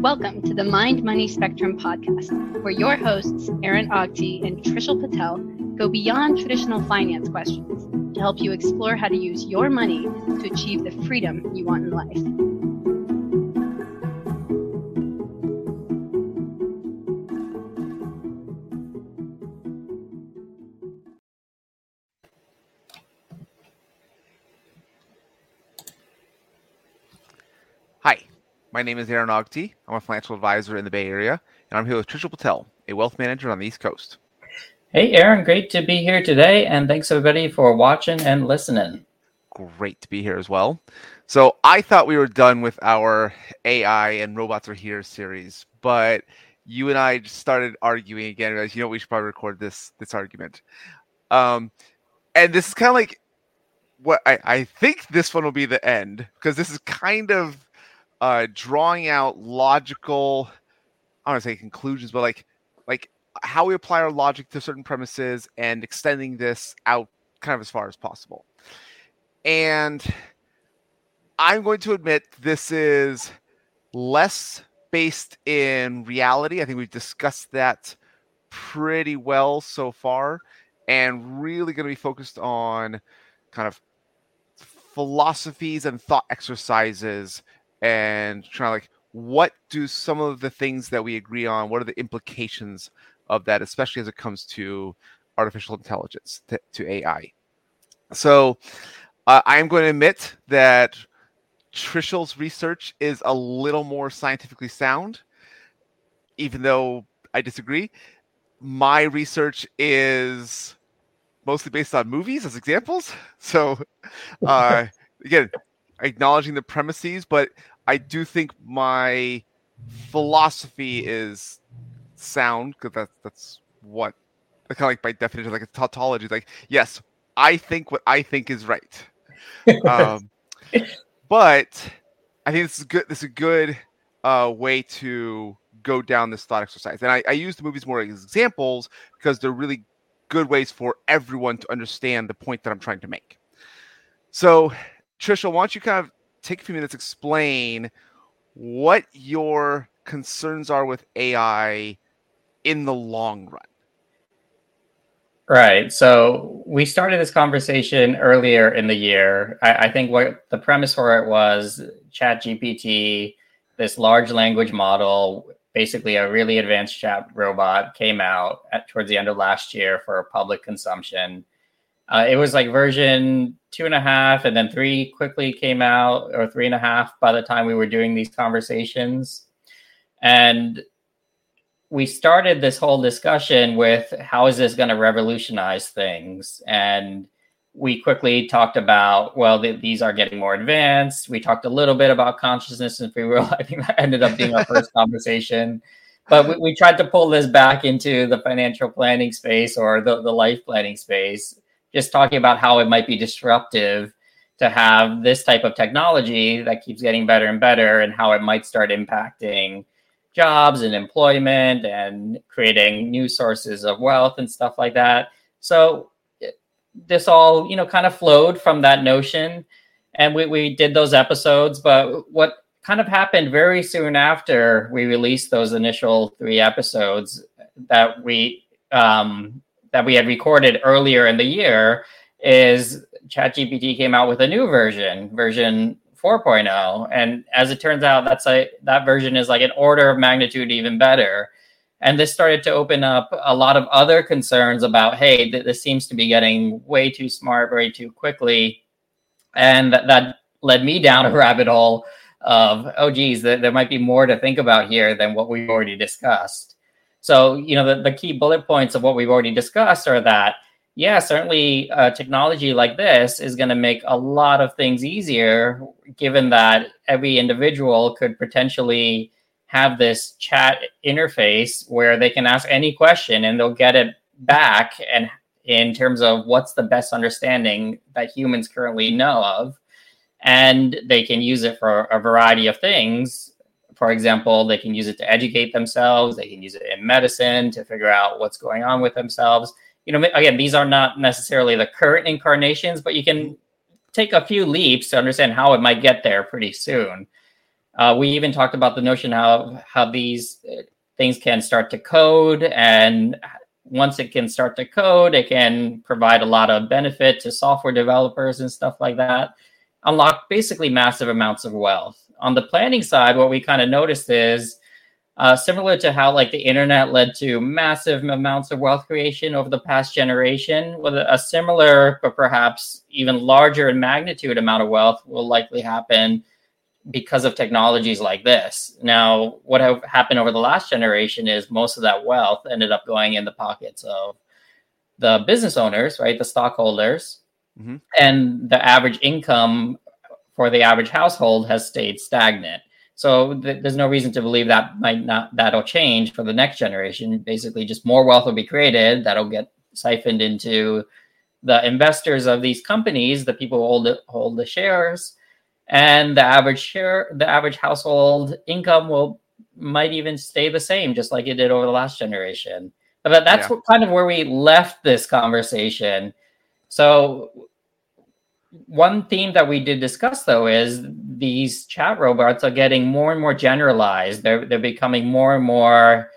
Welcome to the Mind Money Spectrum podcast, where your hosts, Aaron Agte and Trishul Patel, go beyond traditional finance questions to help you explore how to use your money to achieve the freedom you want in life. My name is Aaron Agte. I'm a financial advisor in the Bay Area, and I'm here with Trishul Patel, a wealth manager on the East Coast. Hey, Aaron, great to be here today, and thanks everybody for watching and listening. Great to be here as well. So, I thought we were done with our AI and robots are here series, but you and I started arguing again. As you know, we should probably record this this argument. Um, and this is kind of like what I, I think this one will be the end because this is kind of uh, drawing out logical, I don't want to say conclusions, but like like how we apply our logic to certain premises and extending this out kind of as far as possible. And I'm going to admit this is less based in reality. I think we've discussed that pretty well so far and really going to be focused on kind of philosophies and thought exercises and trying like what do some of the things that we agree on what are the implications of that especially as it comes to artificial intelligence to, to ai so uh, i'm going to admit that trishul's research is a little more scientifically sound even though i disagree. My research is mostly based on movies as examples. So uh, again acknowledging the premises but I do think my philosophy is sound because that's that's what kind of like by definition like a tautology like yes I think what I think is right. Um, but I think this is good this is a good uh, way to go down this thought exercise. And I, I use the movies more as examples because they're really good ways for everyone to understand the point that I'm trying to make. So Trishul why don't you kind of take a few minutes explain what your concerns are with AI in the long run. Right. So we started this conversation earlier in the year. I, I think what the premise for it was ChatGPT, this large language model, basically a really advanced chat robot, came out at, towards the end of last year for public consumption. Uh, it was like version two and a half, and then three quickly came out, or three and a half by the time we were doing these conversations. And we started this whole discussion with how is this going to revolutionize things? And we quickly talked about, well, th- these are getting more advanced. We talked a little bit about consciousness and free will. I think that ended up being our first conversation. But we, we, tried to pull this back into the financial planning space or the, the life planning space just talking about how it might be disruptive to have this type of technology that keeps getting better and better and how it might start impacting jobs and employment and creating new sources of wealth and stuff like that. So this all, you know, kind of flowed from that notion. And we, we did those episodes, but what kind of happened very soon after we released those initial three episodes that we um, that we had recorded earlier in the year is ChatGPT came out with a new version, version 4.0, and as it turns out, that's a that version is like an order of magnitude even better. And this started to open up a lot of other concerns about, hey, th- this seems to be getting way too smart, way too quickly, and that, that led me down a rabbit hole of, oh, geez, th- there might be more to think about here than what we've already discussed. So, you know, the, the key bullet points of what we've already discussed are that, yeah, certainly uh, technology like this is going to make a lot of things easier, given that every individual could potentially have this chat interface where they can ask any question and they'll get it back and in terms of what's the best understanding that humans currently know of. And they can use it for a variety of things for example, they can use it to educate themselves. They can use it in medicine to figure out what's going on with themselves. You know, again, these are not necessarily the current incarnations, but you can take a few leaps to understand how it might get there pretty soon. Uh, we even talked about the notion how how these uh, things can start to code, and once it can start to code, it can provide a lot of benefit to software developers and stuff like that. Unlock basically massive amounts of wealth. On the planning side, what we kind of noticed is uh, similar to how like the internet led to massive amounts of wealth creation over the past generation, with a similar but perhaps even larger in magnitude amount of wealth will likely happen because of technologies like this. Now, what have happened over the last generation is most of that wealth ended up going in the pockets of the business owners, right, the stockholders, mm-hmm. and the average income for the average household has stayed stagnant. So th- there's no reason to believe that might not that'll change for the next generation. Basically, just more wealth will be created that'll get siphoned into the investors of these companies, the people who hold the, hold the shares, and the average share, the average household income will might even stay the same, just like it did over the last generation. But that's yeah. what, kind of where we left this conversation. So one theme that we did discuss though is these chat robots are getting more and more generalized. They're they're becoming more and more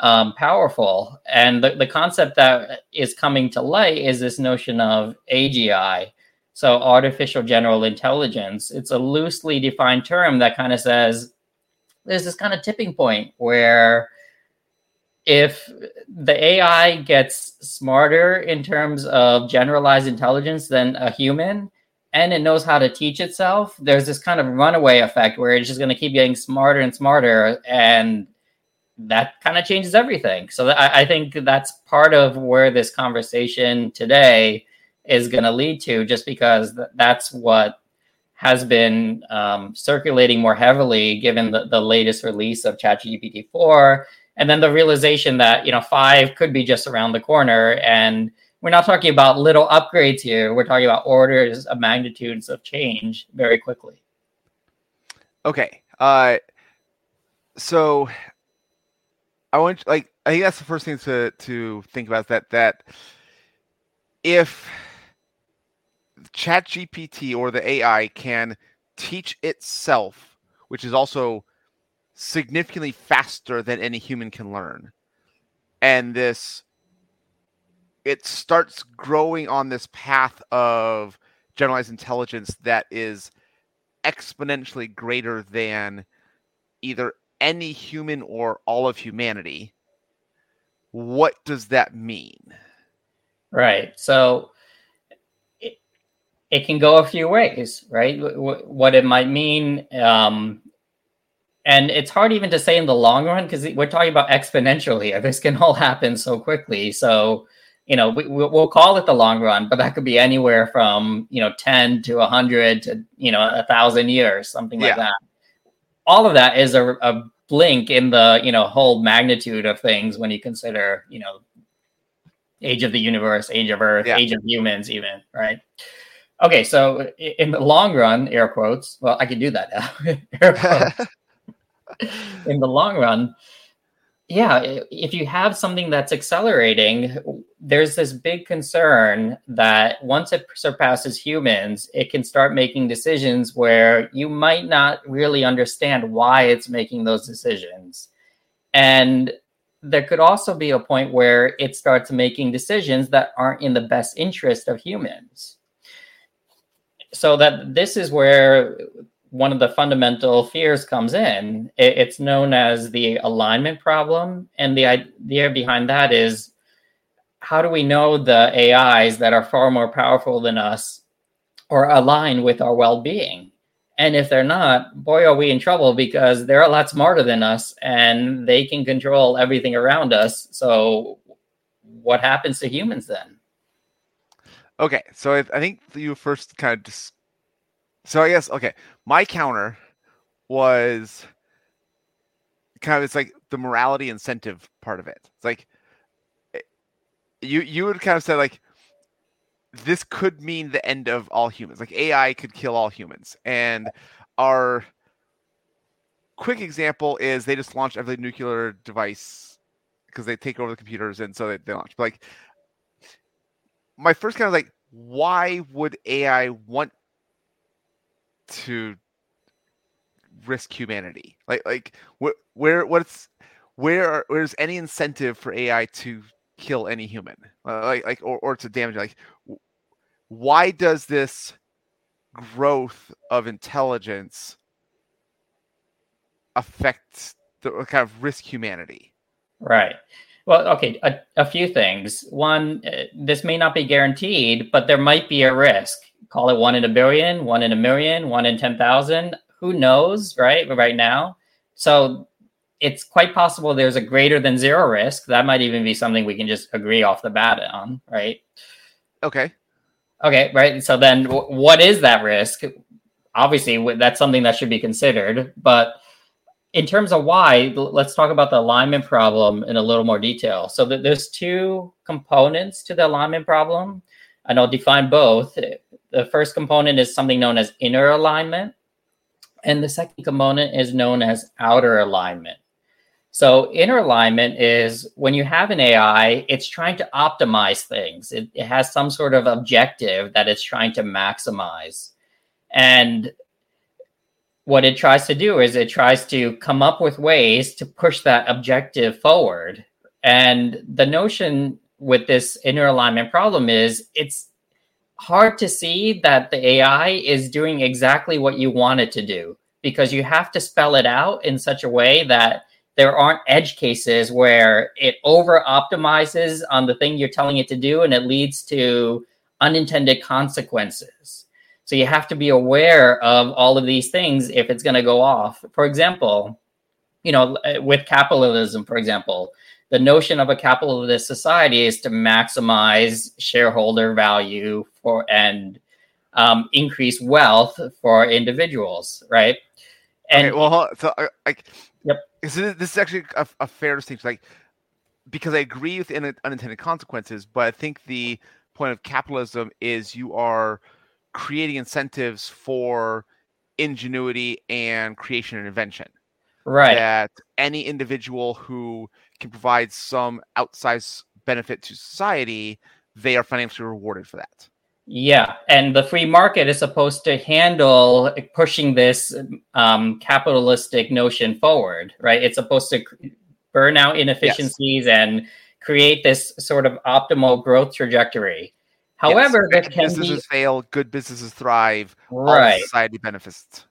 um, powerful. And the, the concept that is coming to light is this notion of AGI. So artificial general intelligence. It's a loosely defined term that kind of says there's this kind of tipping point where if the AI gets smarter in terms of generalized intelligence than a human, and it knows how to teach itself, there's this kind of runaway effect where it's just going to keep getting smarter and smarter, and that kind of changes everything. So I, I think that's part of where this conversation today is going to lead to, just because that's what has been um, circulating more heavily given the, the latest release of ChatGPT 4 and then the realization that you know 5 could be just around the corner and we're not talking about little upgrades here. We're talking about orders of magnitudes of change very quickly. Okay. Uh, so I want like I think that's the first thing to to think about that that if Chat GPT or the AI can teach itself, which is also significantly faster than any human can learn, and this it starts growing on this path of generalized intelligence that is exponentially greater than either any human or all of humanity. What does that mean? Right. So it, it can go a few ways right? What it might mean um, and it's hard even to say in the long run because we're talking about exponential here this can all happen so quickly. So you know, we, we'll call it the long run, but that could be anywhere from, you know, 10 to 100 to, you know, a thousand years, something like yeah. that. All of that is a, a blink in the, you know, whole magnitude of things when you consider, you know, age of the universe, age of Earth, yeah. age of humans, even, right? Okay, so in the long run, air quotes, well, I can do that now. in the long run, yeah, if you have something that's accelerating, there's this big concern that once it surpasses humans, it can start making decisions where you might not really understand why it's making those decisions. And there could also be a point where it starts making decisions that aren't in the best interest of humans. So that this is where one of the fundamental fears comes in. It's known as the alignment problem. And the idea behind that is how do we know the AIs that are far more powerful than us or align with our well being? And if they're not, boy, are we in trouble because they're a lot smarter than us and they can control everything around us. So, what happens to humans then? Okay, so I, I think you first kind of just so I guess okay, my counter was kind of it's like the morality incentive part of it. It's like eh, you you would kind of say like this could mean the end of all humans. Like AI could kill all humans. And our quick example is they just launched every nuclear device because they take over the computers and so they, they launch. But like my first kind of like, why would AI want to risk humanity? Like like where where what's where where's any incentive for AI to kill any human? Uh, like like or, or to damage like why does this growth of intelligence affect the kind of risk humanity? Right. Well, okay, a, a few things. One, uh, this may not be guaranteed, but there might be a risk. Call it one in a billion, one in a million, one in 10,000. Who knows, right? Right now. So it's quite possible there's a greater than zero risk. That might even be something we can just agree off the bat on, right? Okay. Okay, right. So then w- what is that risk? Obviously, that's something that should be considered, but in terms of why, let's talk about the alignment problem in a little more detail. So there's two components to the alignment problem, and I'll define both. The first component is something known as inner alignment, and the second component is known as outer alignment. So inner alignment is when you have an AI, it's trying to optimize things. It, it has some sort of objective that it's trying to maximize. And what it tries to do is it tries to come up with ways to push that objective forward. And the notion with this inner alignment problem is it's hard to see that the AI is doing exactly what you want it to do because you have to spell it out in such a way that there aren't edge cases where it over optimizes on the thing you're telling it to do and it leads to unintended consequences. So you have to be aware of all of these things if it's going to go off. For example, you know, uh, with capitalism, for example, the notion of a capitalist society is to maximize shareholder value for and um, increase wealth for individuals, right? And okay, well, so uh, like, yep. So this is actually a, a fair distinction, like because I agree with unintended consequences, but I think the point of capitalism is you are creating incentives for ingenuity and creation and invention. Right. That any individual who can provide some outsized benefit to society, they are financially rewarded for that. Yeah, and the free market is supposed to handle pushing this um, capitalistic notion forward, right? It's supposed to burn out inefficiencies yes. and create this sort of optimal growth trajectory. However, yes. there can businesses be... fail, good businesses thrive, right? society benefits.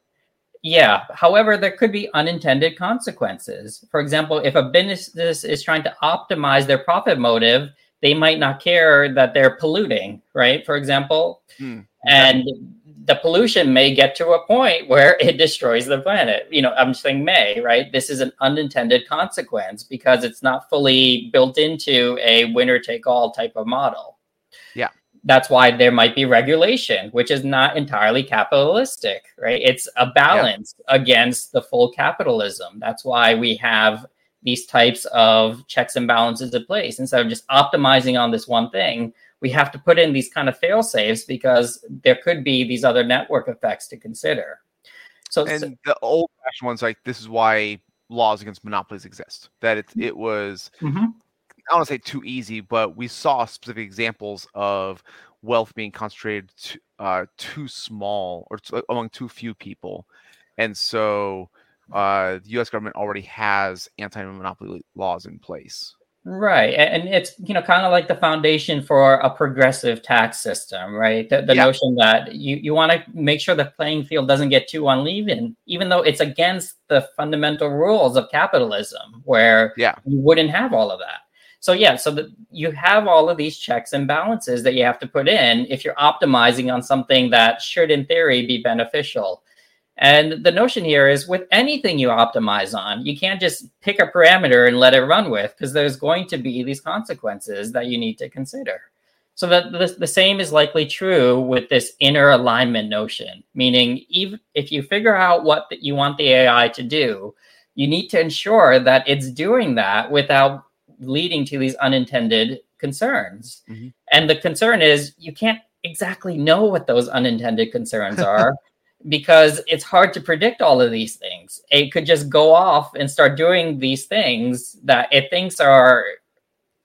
Yeah. However, there could be unintended consequences. For example, if a business is trying to optimize their profit motive, they might not care that they're polluting, right? For example, hmm. and the pollution may get to a point where it destroys the planet. You know, I'm saying may, right? This is an unintended consequence because it's not fully built into a winner take all type of model that's why there might be regulation, which is not entirely capitalistic, right? It's a balance yeah. against the full capitalism. That's why we have these types of checks and balances in place. Instead of just optimizing on this one thing, we have to put in these kind of fail safes because there could be these other network effects to consider. So, and so, the old fashioned ones, like this is why laws against monopolies exist. That it it was mm-hmm. I don't want to say too easy, but we saw specific examples of wealth being concentrated too, uh, too small or among too few people, and so uh, the U.S. government already has anti-monopoly laws in place. Right, and it's you know kind of like the foundation for a progressive tax system, right? The, the yeah. notion that you you want to make sure the playing field doesn't get too uneven, even though it's against the fundamental rules of capitalism, where yeah. you wouldn't have all of that. So yeah, so you have all of these checks and balances that you have to put in if you're optimizing on something that should in theory be beneficial. And the notion here is with anything you optimize on, you can't just pick a parameter and let it run with because there's going to be these consequences that you need to consider. So that the, the same is likely true with this inner alignment notion, meaning even if you figure out what you want the AI to do, you need to ensure that it's doing that without leading to these unintended concerns. Mm-hmm. And the concern is you can't exactly know what those unintended concerns are because it's hard to predict all of these things. It could just go off and start doing these things that it thinks are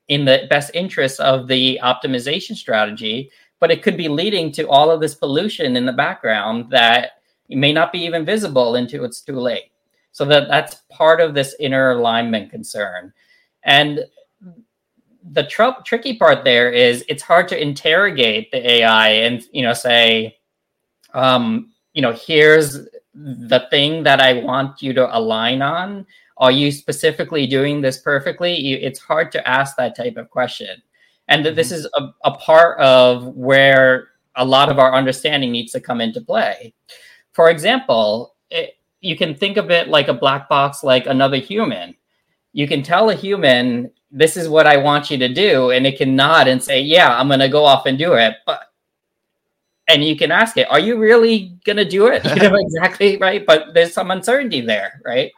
in the best interest of the optimization strategy, but it could be leading to all of this pollution in the background that may not be even visible until it's too late. So that that's part of this inner alignment concern. And the tr- tricky part there is it's hard to interrogate the AI and you know say, um, you know, here's the thing that I want you to align on. Are you specifically doing this perfectly? You, it's hard to ask that type of question, and mm-hmm. this is a, a part of where a lot of our understanding needs to come into play. For example, it, you can think of it like a black box, like another human. You can tell a human this is what I want you to do. And it can nod and say, yeah, I'm going to go off and do it. But, and you can ask it, are you really going to do it? You know, exactly. Right. But there's some uncertainty there. Right.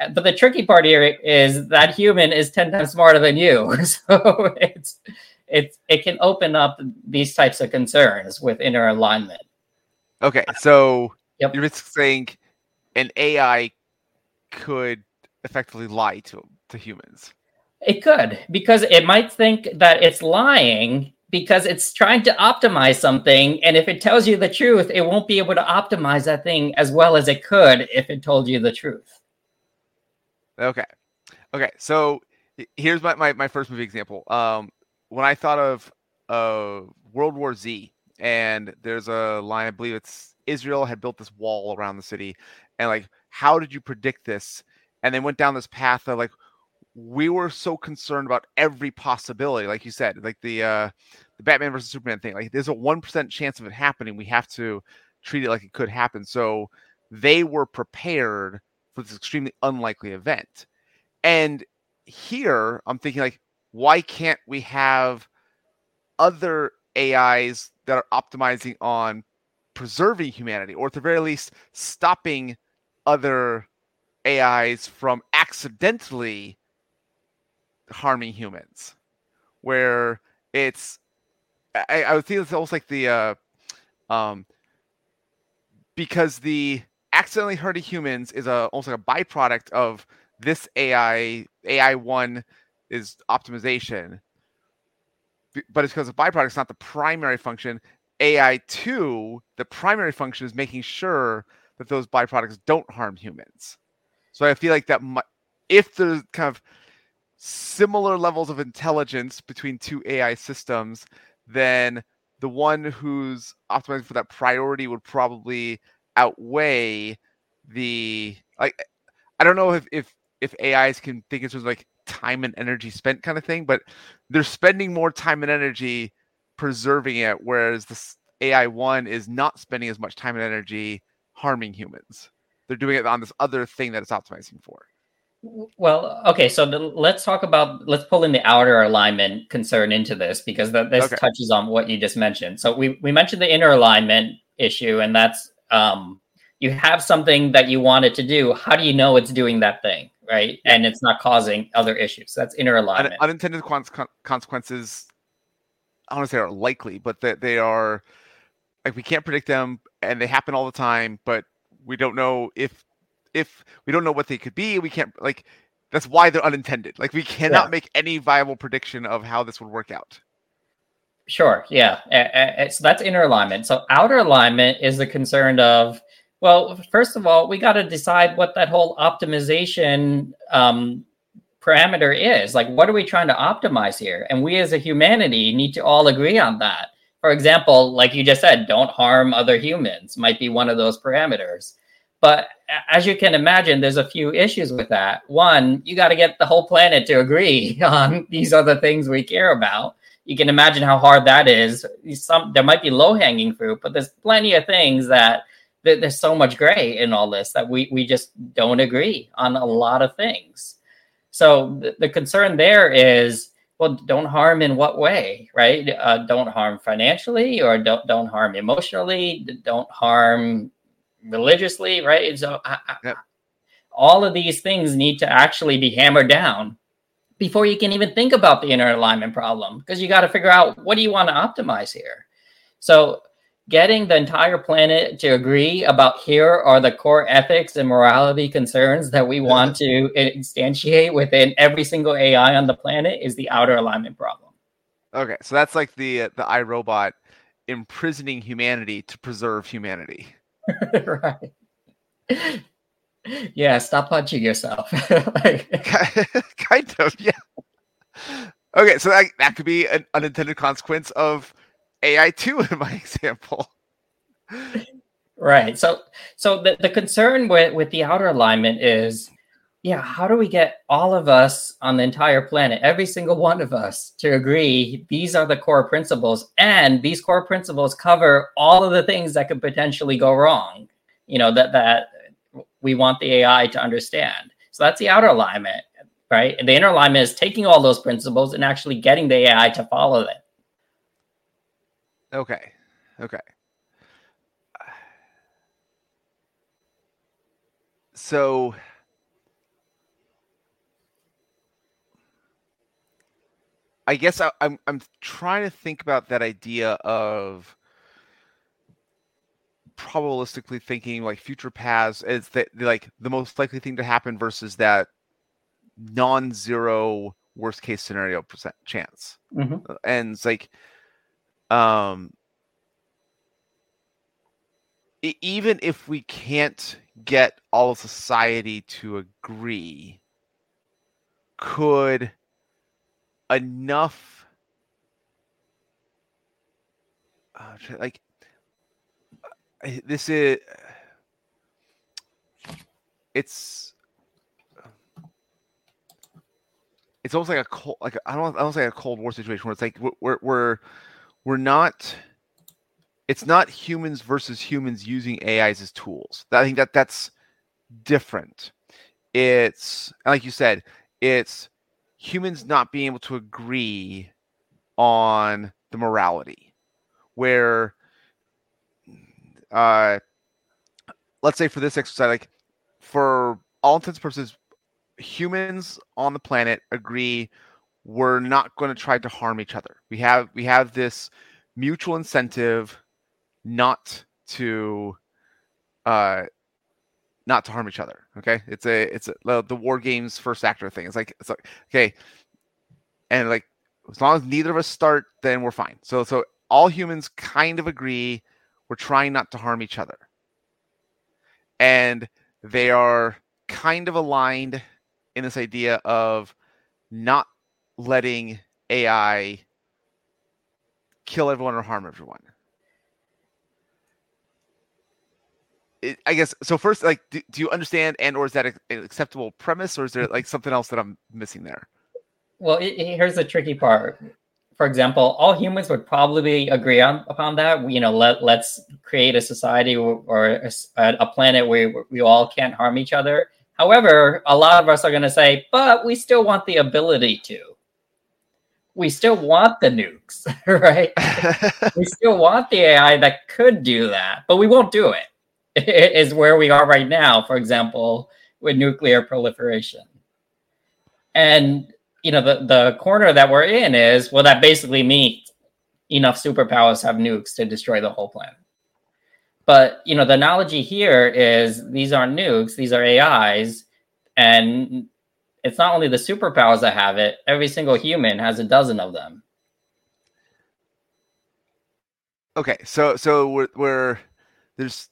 Uh, but the tricky part here is that human is 10 times smarter than you. So it's, it's, it can open up these types of concerns with inner alignment. Okay. So yep. you're saying an AI could effectively lie to, to humans. It could, because it might think that it's lying because it's trying to optimize something. And if it tells you the truth, it won't be able to optimize that thing as well as it could if it told you the truth. Okay. Okay. So here's my, my, my first movie example. Um, when I thought of uh, World War Z, and there's a line, I believe it's Israel had built this wall around the city. And like, how did you predict this? And they went down this path of like, we were so concerned about every possibility, like you said, like the uh the Batman versus Superman thing. Like there's a one percent chance of it happening. We have to treat it like it could happen. So they were prepared for this extremely unlikely event. And here I'm thinking like, why can't we have other AIs that are optimizing on preserving humanity, or at the very least, stopping other AIs from accidentally harming humans, where it's I, I would think it's almost like the uh, um because the accidentally hurting humans is a almost like a byproduct of this AI AI one is optimization, but it's because the byproduct is not the primary function. AI two, the primary function is making sure that those byproducts don't harm humans. So I feel like that if there's kind of similar levels of intelligence between two AI systems, then the one who's optimizing for that priority would probably outweigh the like I don't know if if if AIs can think in terms of like time and energy spent kind of thing, but they're spending more time and energy preserving it, whereas this AI one is not spending as much time and energy harming humans. They're doing it on this other thing that it's optimizing for. Well, okay, so the, let's talk about let's pull in the outer alignment concern into this because the, this okay. touches on what you just mentioned. So we we mentioned the inner alignment issue, and that's um, you have something that you want it to do. How do you know it's doing that thing, right? And it's not causing other issues. That's inner alignment. And unintended consequences. I don't want to say are likely, but that they are like we can't predict them, and they happen all the time. But we don't know if if we don't know what they could be, we can't like that's why they're unintended. Like we cannot yeah. make any viable prediction of how this would work out. Sure. Yeah. So that's inner alignment. So outer alignment is the concern of, well, first of all, we got to decide what that whole optimization um, parameter is. Like, what are we trying to optimize here? And we as a humanity need to all agree on that. For example, like you just said, don't harm other humans might be one of those parameters. But as you can imagine, there's a few issues with that. One, you got to get the whole planet to agree on these the things we care about. You can imagine how hard that is. Some there might be low hanging fruit, but there's plenty of things that, that there's so much gray in all this that we we just don't agree on a lot of things. So the, the concern there is well don't harm in what way right uh, don't harm financially or don't don't harm emotionally don't harm religiously, right? So I, yep. I, all of these things need to actually be hammered down before you can even think about the inner alignment problem because you got to figure out what do you want to optimize here. So getting the entire planet to agree about here are the core ethics and morality concerns that we want to instantiate within every single AI on the planet is the outer alignment problem. Okay, so that's like the uh, the I, Robot imprisoning humanity to preserve humanity. right. Yeah, stop punching yourself. like... kind of, yeah. Okay, so that, that could be an unintended consequence of AI two in my example. Right. So so the, the concern with, with the outer alignment is yeah, how do we get all of us on the entire planet, every single one of us, to agree these are the core principles, and these core principles cover all of the things that could potentially go wrong. You know that that we want the AI to understand. So that's the outer alignment, right? And the inner alignment is taking all those principles and actually getting the AI to follow them. Okay. Okay. So I guess I, I'm I'm trying to think about that idea of probabilistically thinking like future paths is that like the most likely thing to happen versus that non-zero worst case scenario percent chance mm-hmm. And it's like um even if we can't get all of society to agree could enough uh, like this is it's it's almost like a cold like I don't I don't say a cold war situation where it's like we're we're we're not it's not humans versus humans using AIs as tools. I think that that's different. It's like you said, it's humans not being able to agree on the morality where uh let's say for this exercise like for all intents and purposes humans on the planet agree we're not going to try to harm each other we have we have this mutual incentive not to uh not to harm each other. Okay, it's a it's a, the war games first actor thing. It's like it's like okay, and like as long as neither of us start, then we're fine. So so all humans kind of agree we're trying not to harm each other, and they are kind of aligned in this idea of not letting AI kill everyone or harm everyone. it, I guess so. First, like, do, do you understand, and or is that an acceptable premise, or is there like something else that I'm missing there? Well, it, here's the tricky part. For example, all humans would probably agree on upon that. You know, let let's create a society or a, a planet where we all can't harm each other. However, a lot of us are going to say, but we still want the ability to. We still want the nukes, right? we still want the AI that could do that, but we won't do it. it is where we are right now, for example, with nuclear proliferation. And you know, the, the corner that we're in is well, that basically means enough superpowers have nukes to destroy the whole planet. But you know, the analogy here is these aren't nukes, these are AIs, and it's not only the superpowers that have it, every single human has a dozen of them. Okay, so so we're, we're there's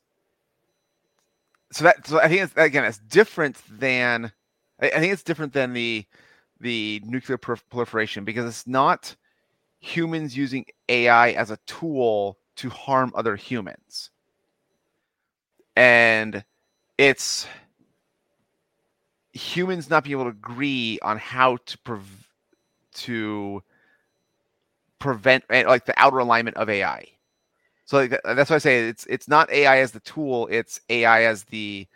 so that so I think it's again it's different than I, I think it's different than the the nuclear proliferation because it's not humans using AI as a tool to harm other humans. And it's humans not being able to agree on how to prov- to prevent eh, like the outer alignment of AI. So like, that's why I say it's it's not AI as the tool; it's AI as the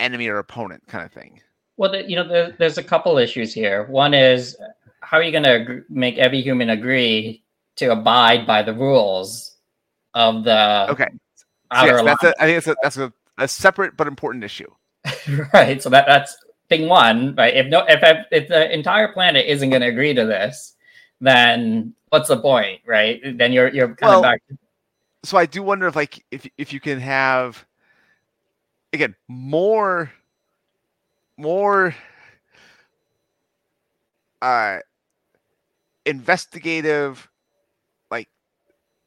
enemy or opponent kind of thing. Well, the, you know, the, there's a couple issues here. One is how are you going to make every human agree to abide by the rules of the okay? So yes, that's a, I think it's a, that's a, a separate but important issue. right. So that that's thing one. Right. If no, if if the entire planet isn't going to agree to this, then what's the point, right? Then you're you're kind well, of back. So I do wonder if like if if you can have again more more uh investigative like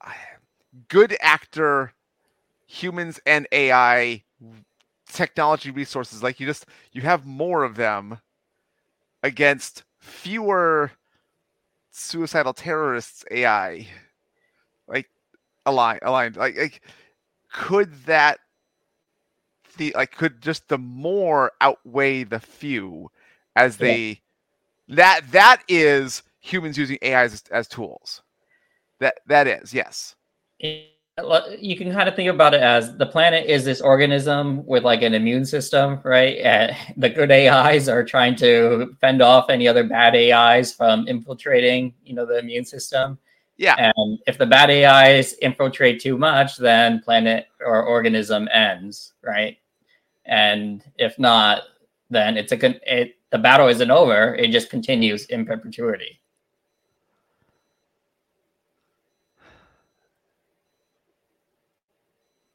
good actor humans and AI technology resources. Like you just you have more of them against fewer suicidal terrorists AI. Like aligned aligned. Like, like could that the like could just the more outweigh the few as they yeah. that that is humans using AI as, as tools. That that is yes. You can kind of think about it as the planet is this organism with like an immune system, right? And the good AIs are trying to fend off any other bad AIs from infiltrating, you know, the immune system. Yeah. And if the bad AIs infiltrate too much, then planet or organism ends, right? And if not, then it's a it, the battle isn't over. It just continues in perpetuity.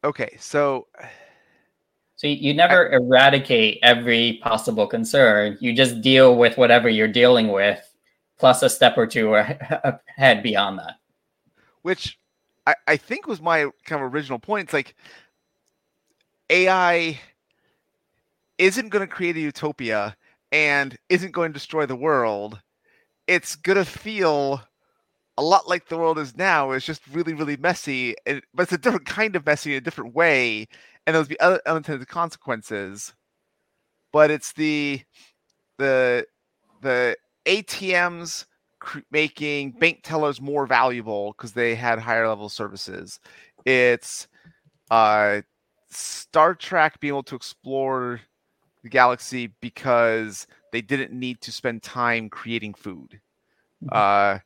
Okay, so uh, so you never I, eradicate every possible concern. You just deal with whatever you're dealing with, plus a step or two ahead beyond that. Which I, I think was my kind of original point. It's like AI isn't going to create a utopia and isn't going to destroy the world. It's going to feel a lot like the world is now. It's just really, really messy, and, but it's a different kind of messy in a different way, and there'll be other unintended consequences. But it's the the the ATMs making bank tellers more valuable because they had higher level services. It's uh, Star Trek being able to explore the galaxy because they didn't need to spend time creating food. Mm-hmm. Uh,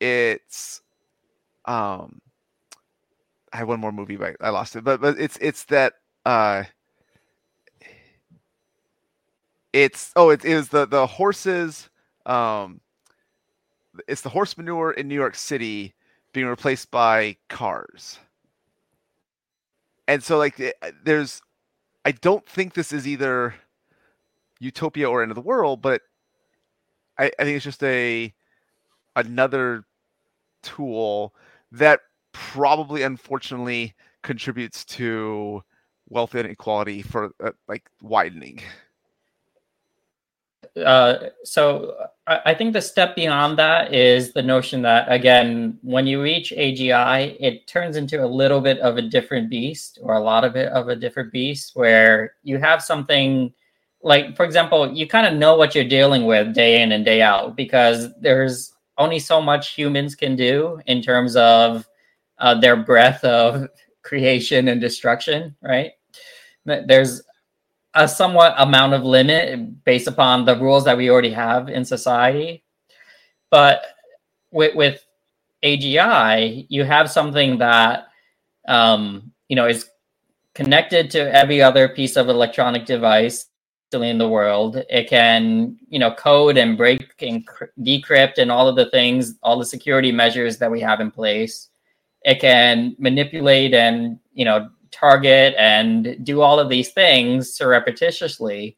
it's um, I had one more movie, but I lost it. But but it's it's that uh, it's oh it is the the horses um, it's the horse manure in New York City being replaced by cars. And so like eh, there's I don't think this is either utopia or end of the world, but I, I think it's just a another tool that probably unfortunately contributes to wealth inequality for uh, like widening. Uh, so I, I think the step beyond that is the notion that again, when you reach AGI, it turns into a little bit of a different beast, or a lot of it of a different beast, where you have something like, for example, you kind of know what you're dealing with day in and day out because there's only so much humans can do in terms of uh, their breadth of creation and destruction, right? There's a somewhat amount of limit based upon the rules that we already have in society. But with, with AGI, you have something that um, you know is connected to every other piece of electronic device in the world. It can, you know, code and break and decrypt and all of the things, all the security measures that we have in place. It can manipulate and, you know, target and do all of these things surreptitiously.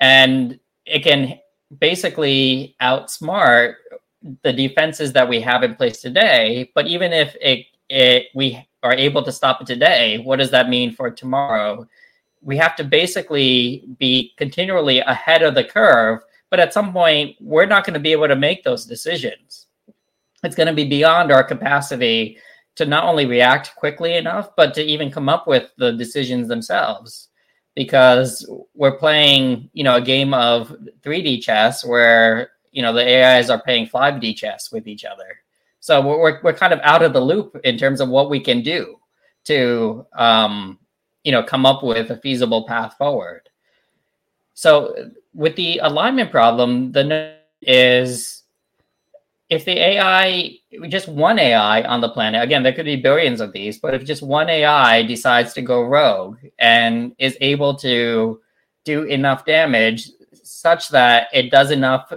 And it can basically outsmart the defenses that we have in place today. But even if it, it we are able to stop it today, what does that mean for tomorrow? We have to basically be continually ahead of the curve. But at some point, we're not going to be able to make those decisions. It's going to be beyond our capacity to not only react quickly enough, but to even come up with the decisions themselves. Because we're playing, you know, a game of 3D chess where, you know, the AIs are playing 5D chess with each other. So we're, we're kind of out of the loop in terms of what we can do to, um, you know, come up with a feasible path forward. So with the alignment problem, the is if the AI, just one AI on the planet, again, there could be billions of these, but if just one AI decides to go rogue and is able to do enough damage such that it does enough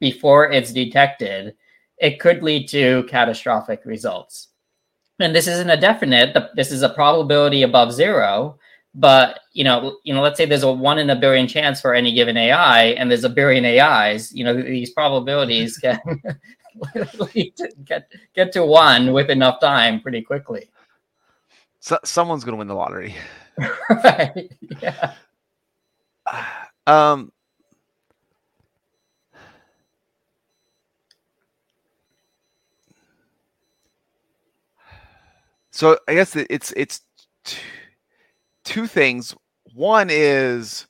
before it's detected, it could lead to catastrophic results. And this isn't a definite, this is a probability above zero. But you know, you know, let's say there's a one in a billion chance for any given AI, and there's a billion AIs. You know, these probabilities can get get to one with enough time pretty quickly. So, someone's going to win the lottery. right. Yeah. Um. So I guess it's it's two, things. One is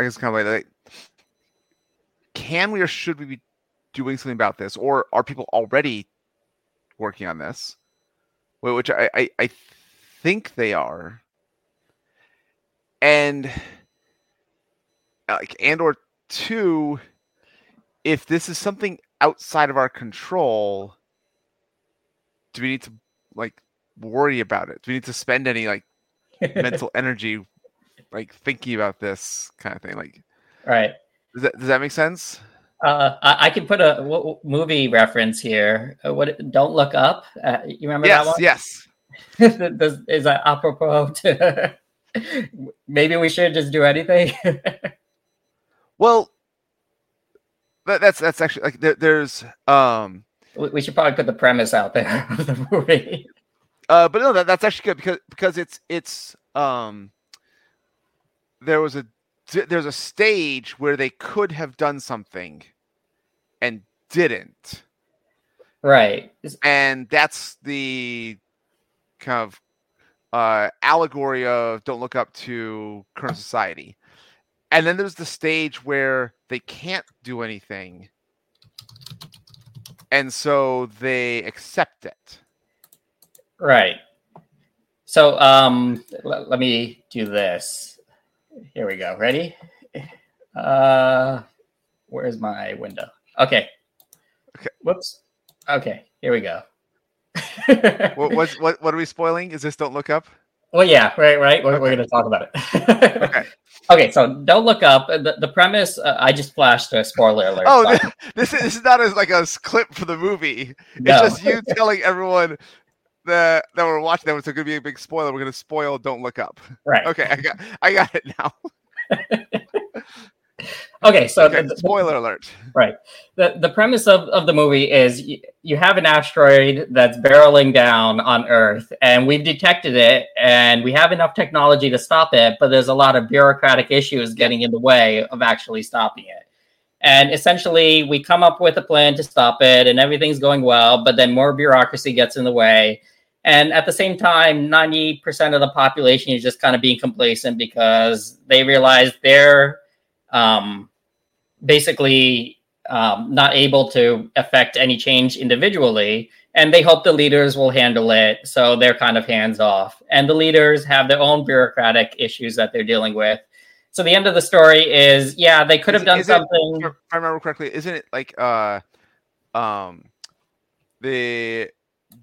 I guess kind of like, like can we or should we be doing something about this, or are people already working on this? Which I I, I think they are, and uh, like and or two, if this is something outside of our control, do we need to like worry about it? Do we need to spend any like mental energy like thinking about this kind of thing? Like, right. does that does that make sense? Uh, I, I can put a w- movie reference here. Uh, what? Don't look up. Uh, you remember yes, that one? yes. Does, is that apropos to? Maybe we should just do anything. Well, that, that's that's actually like there, there's um we should probably put the premise out there of the movie. uh but no that, that's actually good because because it's it's um there was a there's a stage where they could have done something and didn't Right. and that's the kind of uh, allegory of don't look up to current society and then there's the stage where they can't do anything and so they accept it Right. So um l- let me do this. Here we go. Ready? Uh where's my window? Okay. Okay. Whoops. Okay, here we go. what, what what are we spoiling is this don't look up well, yeah, right, right. We're, we're going to talk about it. okay okay, so don't look up. The, the premise, uh, I just flashed a spoiler alert. oh this, is this is not as like a clip for the movie it's No. just you telling everyone that that we're watching that it's going to be a big spoiler we're going to spoil don't look up right. okay i got i got it now Okay, so okay the- the- spoiler alert Right. the the premise of, of the movie is you, you have an asteroid that's barreling down on Earth, and we've detected it, and we have enough technology to stop it, but there's a lot of bureaucratic issues getting in the way of actually stopping it. And essentially, we come up with a plan to stop it, and everything's going well, but then more bureaucracy gets in the way. And at the same time, 90% of the population is just kind of being complacent because they realize they're um, basically um, not able to affect any change individually. And they hope the leaders will handle it. So they're kind of hands off. And the leaders have their own bureaucratic issues that they're dealing with. So the end of the story is yeah, they could have Is- done is it- something. if I remember correctly, isn't it like uh um the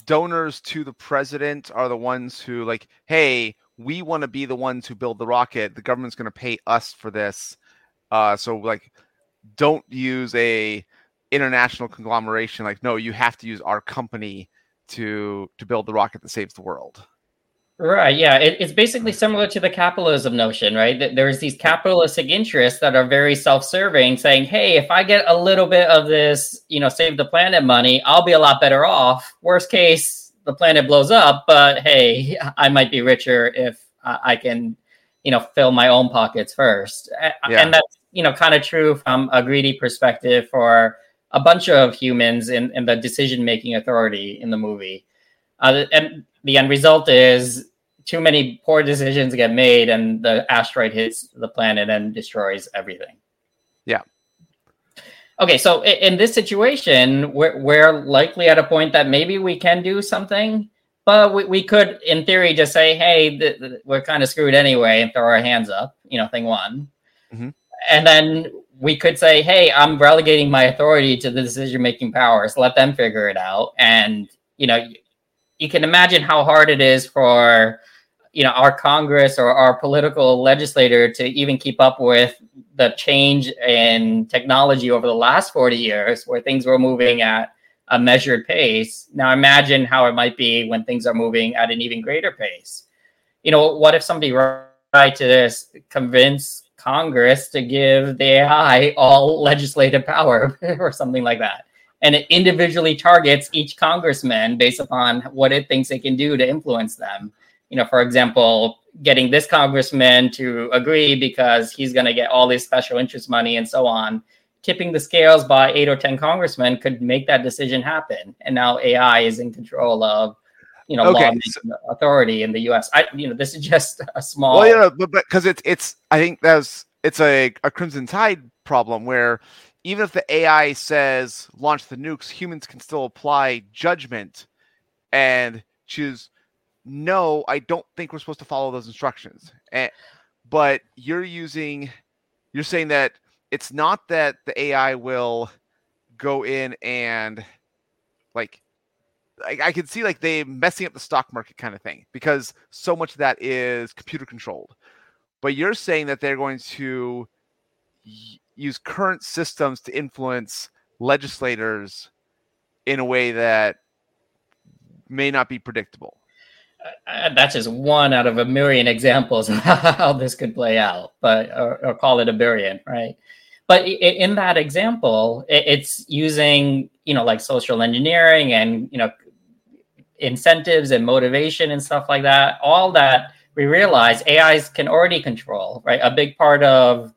donors to the president are the ones who like, hey, we want to be the ones who build the rocket. The government's going to pay us for this. Uh, so like, don't use a international conglomeration. Like, no, you have to use our company to to build the rocket that saves the world. Right. Yeah. It, it's basically similar to the capitalism notion, right? That there's these capitalistic interests that are very self-serving, saying, "Hey, if I get a little bit of this, you know, save the planet money, I'll be a lot better off." Worst case, the planet blows up, but hey, I might be richer if I I can, you know, fill my own pockets first. Yeah. And that's you know kind of true from a greedy perspective for a bunch of humans in, in the decision-making authority in the movie. Uh, and the end result is too many poor decisions get made and the asteroid hits the planet and destroys everything Yeah. okay so i- in this situation we're, we're likely at a point that maybe we can do something but we, we could in theory just say hey th- th- we're kind of screwed anyway and throw our hands up you know thing one Mhm. And then we could say hey i'm relegating my authority to the decision making powers. Let them figure it out. And you know you can imagine how hard it is for you know our congress or our political legislator to even keep up with the change in technology over the last 40 years where things were moving at a measured pace. Now imagine how it might be when things are moving at an even greater pace. You know what if somebody right to this convince congress to give the ai all legislative power or something like that and it individually targets each congressman based upon what it thinks it can do to influence them. You know, for example, getting this congressman to agree because he's going to get all this special interest money and so on. Tipping the scales by eight or 10 congressmen could make that decision happen. And now AI is in control of you know okay, authority in the U.S. I you know this is just a small. Well, yeah, but because it's it's I think that's it's a a Crimson Tide problem where even if the AI says launch the nukes, humans can still apply judgment and choose no, I don't think we're supposed to follow those instructions. And, but you're using, you're saying that it's not that the AI will go in and like, I, I can see like they messing up the stock market kind of thing because so much of that is computer controlled. But you're saying that they're going to y- use current systems to influence legislators in a way that may not be predictable. Uh, that's just one out of a million examples of how this could play out, but or, or call it a billion, right? But in that example, it's using you know like social engineering and you know incentives and motivation and stuff like that. All that we realize AIs can already control, right? A big part of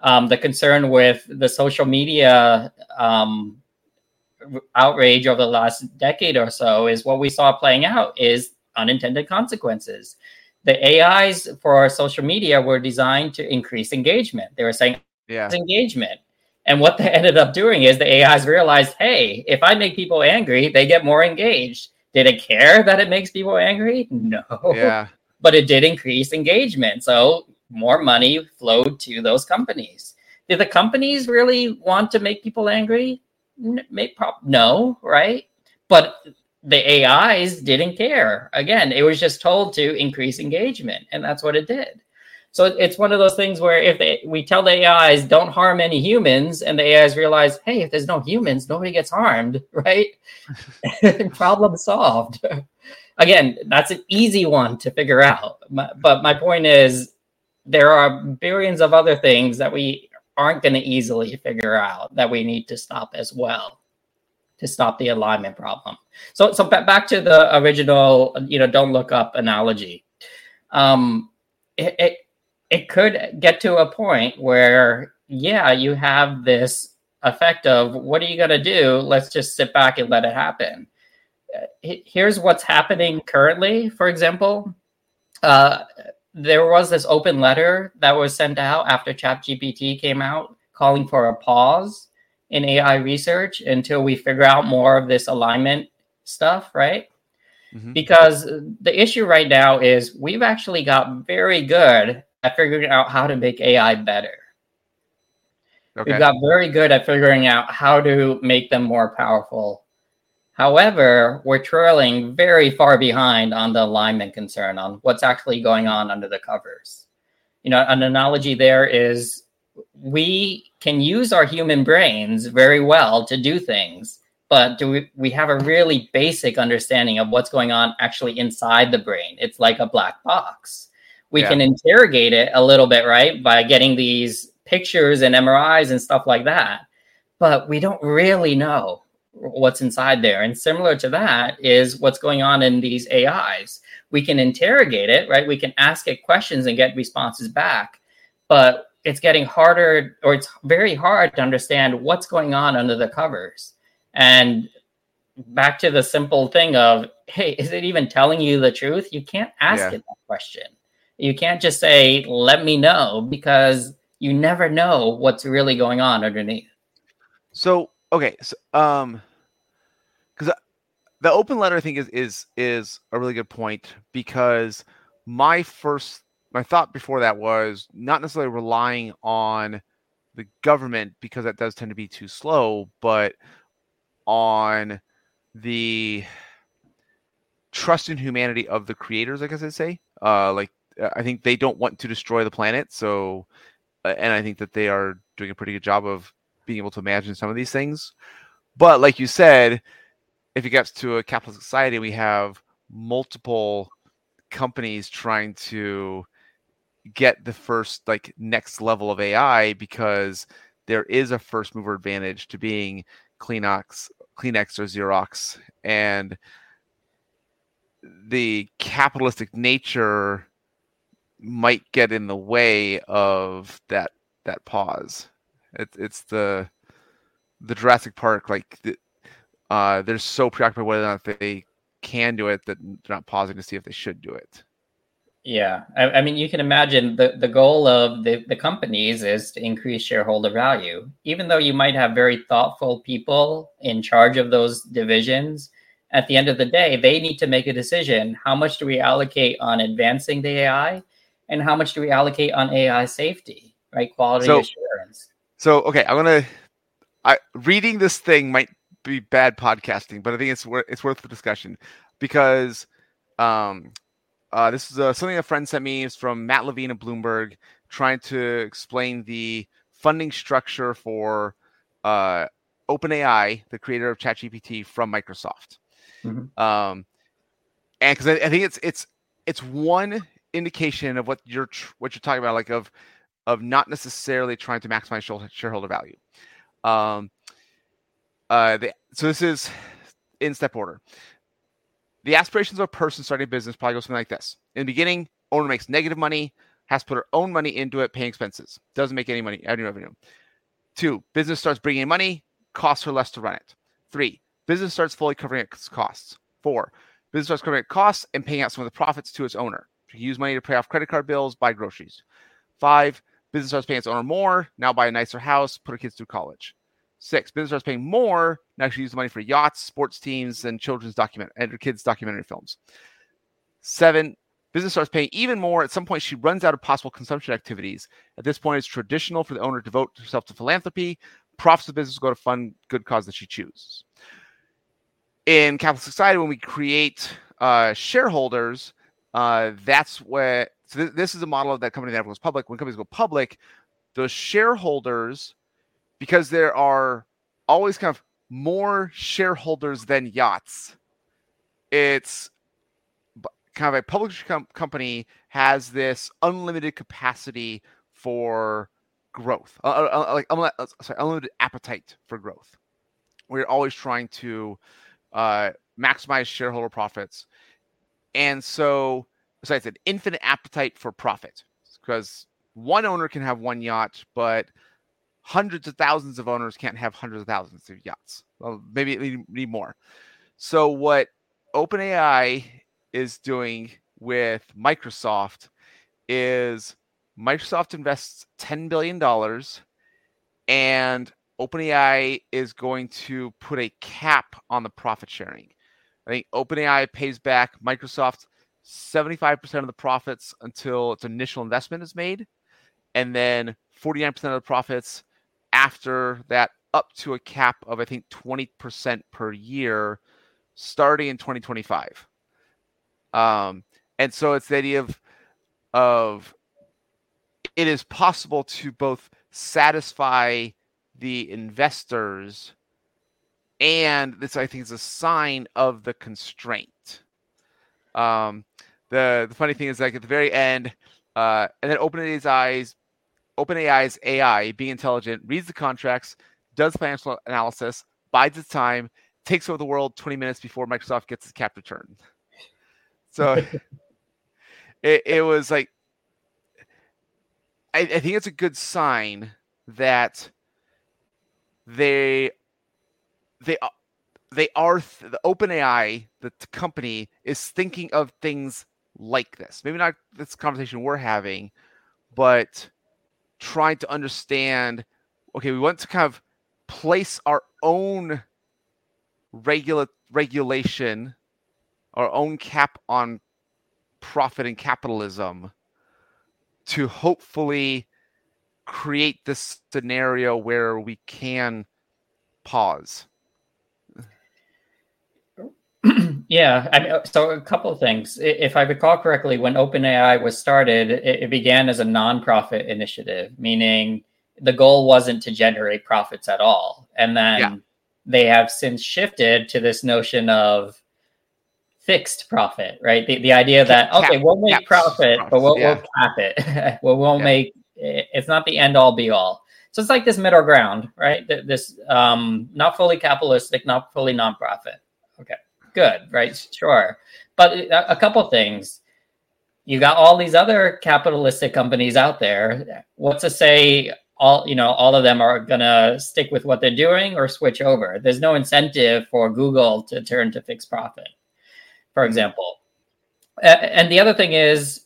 um, the concern with the social media um, outrage over the last decade or so is what we saw playing out is unintended consequences. The AIs for social media were designed to increase engagement. They were saying yeah. engagement. And what they ended up doing is the AIs realized, hey, if I make people angry, they get more engaged. Did it care that it makes people angry? No. Yeah. But it did increase engagement. So more money flowed to those companies. Did the companies really want to make people angry? No, right? But the AIs didn't care. Again, it was just told to increase engagement, and that's what it did. So it's one of those things where if they, we tell the AIs don't harm any humans, and the AIs realize, hey, if there's no humans, nobody gets harmed, right? Problem solved. Again, that's an easy one to figure out. But my point is, there are billions of other things that we aren't going to easily figure out that we need to stop as well to stop the alignment problem. So, so back to the original, you know, don't look up analogy. Um, it, it it could get to a point where, yeah, you have this effect of what are you going to do? Let's just sit back and let it happen. Uh, here's what's happening currently. For example, uh, there was this open letter that was sent out after ChatGPT came out calling for a pause in AI research until we figure out more of this alignment stuff, right? Mm-hmm. Because the issue right now is we've actually got very good at figuring out how to make AI better. Okay. We've got very good at figuring out how to make them more powerful However, we're trailing very far behind on the alignment concern on what's actually going on under the covers. You know, an analogy there is we can use our human brains very well to do things, but do we, we have a really basic understanding of what's going on actually inside the brain? It's like a black box. We yeah. can interrogate it a little bit, right, by getting these pictures and MRIs and stuff like that, but we don't really know what's inside there. And similar to that is what's going on in these AIs. We can interrogate it, right? We can ask it questions and get responses back, but it's getting harder or it's very hard to understand what's going on under the covers. And back to the simple thing of, hey, is it even telling you the truth? You can't ask yeah. it that question. You can't just say, let me know, because you never know what's really going on underneath. So, okay. So, um, because the open letter I think is is is a really good point because my first my thought before that was not necessarily relying on the government because that does tend to be too slow, but on the trust in humanity of the creators, I guess I'd say. Uh, like I think they don't want to destroy the planet, so uh, and I think that they are doing a pretty good job of being able to imagine some of these things. But like you said, if it gets to a capitalist society, we have multiple companies trying to get the first like next level of AI because there is a first mover advantage to being Kleenex, Kleenex or Xerox, and the capitalistic nature might get in the way of that that pause. It, it's the the Jurassic Park like the, uh, they're so preoccupied whether or not they can do it that they're not pausing to see if they should do it. Yeah, I, I, mean, you can imagine the, the goal of the, the companies is to increase shareholder value. Even though you might have very thoughtful people in charge of those divisions, at the end of the day, they need to make a decision. How much do we allocate on advancing the AI, and how much do we allocate on AI safety, right? Quality so, assurance. So, okay, I'm gonna. I reading this thing might be bad podcasting, but I think it's worth it's worth the discussion because um, uh, this is uh, something a friend sent me is from Matt Levine of Bloomberg, trying to explain the funding structure for uh, OpenAI, the creator of ChatGPT, from Microsoft. Mm-hmm. Um, and because I, I, think it's it's it's one indication of what you're what you're talking about, like of of not necessarily trying to maximize shareholder value. Um, uh, the, so this is in step order. The aspirations of a person starting a business probably go something like this. In the beginning, owner makes negative money, has to put her own money into it, paying expenses, doesn't make any money, any revenue. Two, business starts bringing in money, costs her less to run it. Three, business starts fully covering its costs. Four, business starts covering its costs and paying out some of the profits to its owner. Use money to pay off credit card bills, buy groceries. Five, business starts paying its owner more, now buy a nicer house, put her kids through college. Six, business starts paying more, now she uses money for yachts, sports teams, and children's document and her kids' documentary films. Seven, business starts paying even more. At some point, she runs out of possible consumption activities. At this point, it's traditional for the owner to devote herself to philanthropy. Profits of the business go to fund good cause that she chooses. In capitalist society, when we create uh, shareholders, uh, that's where So th- this is a model of that company that goes public. When companies go public, the shareholders because there are always kind of more shareholders than yachts. It's kind of a public com- company has this unlimited capacity for growth, uh, uh, uh like uh, sorry, unlimited appetite for growth. We're always trying to maximize shareholder profits, and so so I said, infinite appetite for profit, because one owner can have one yacht, but hundreds of thousands of owners can't have hundreds of thousands of yachts. Well, maybe need more. So what OpenAI is doing with Microsoft is Microsoft invests $10 billion and OpenAI is going to put a cap on the profit sharing. I think OpenAI pays back Microsoft 75% of the profits until its initial investment is made, and then 49% of the profits after that up to a cap of I think 20% per year starting in 2025. Um, and so it's the idea of of it is possible to both satisfy the investors and this I think is a sign of the constraint. Um, the the funny thing is like at the very end, uh, and then opening his eyes OpenAI's AI, being intelligent, reads the contracts, does financial analysis, bides its time, takes over the world 20 minutes before Microsoft gets its cap return. So it, it was like, I, I think it's a good sign that they they are they are the OpenAI, the company is thinking of things like this. Maybe not this conversation we're having, but trying to understand okay, we want to kind of place our own regula- regulation, our own cap on profit and capitalism to hopefully create this scenario where we can pause. Yeah, I mean, so a couple of things. If I recall correctly, when OpenAI was started, it, began as a nonprofit initiative, meaning the goal wasn't to generate profits at all. And then yeah. they have since shifted to this notion of fixed profit, right? The, the idea that, cap, okay, we'll make profit, but we'll, yeah. we'll cap it. well, we'll yeah. make it's not the end all be all. So it's like this middle ground, right? This um, not fully capitalistic, not fully nonprofit. Good, right? Sure. But a, a couple things. You got all these other capitalistic companies out there. What's to say all you know all of them are going to stick with what they're doing or switch over there's no incentive for google to turn to fixed profit for mm-hmm. example and the other thing is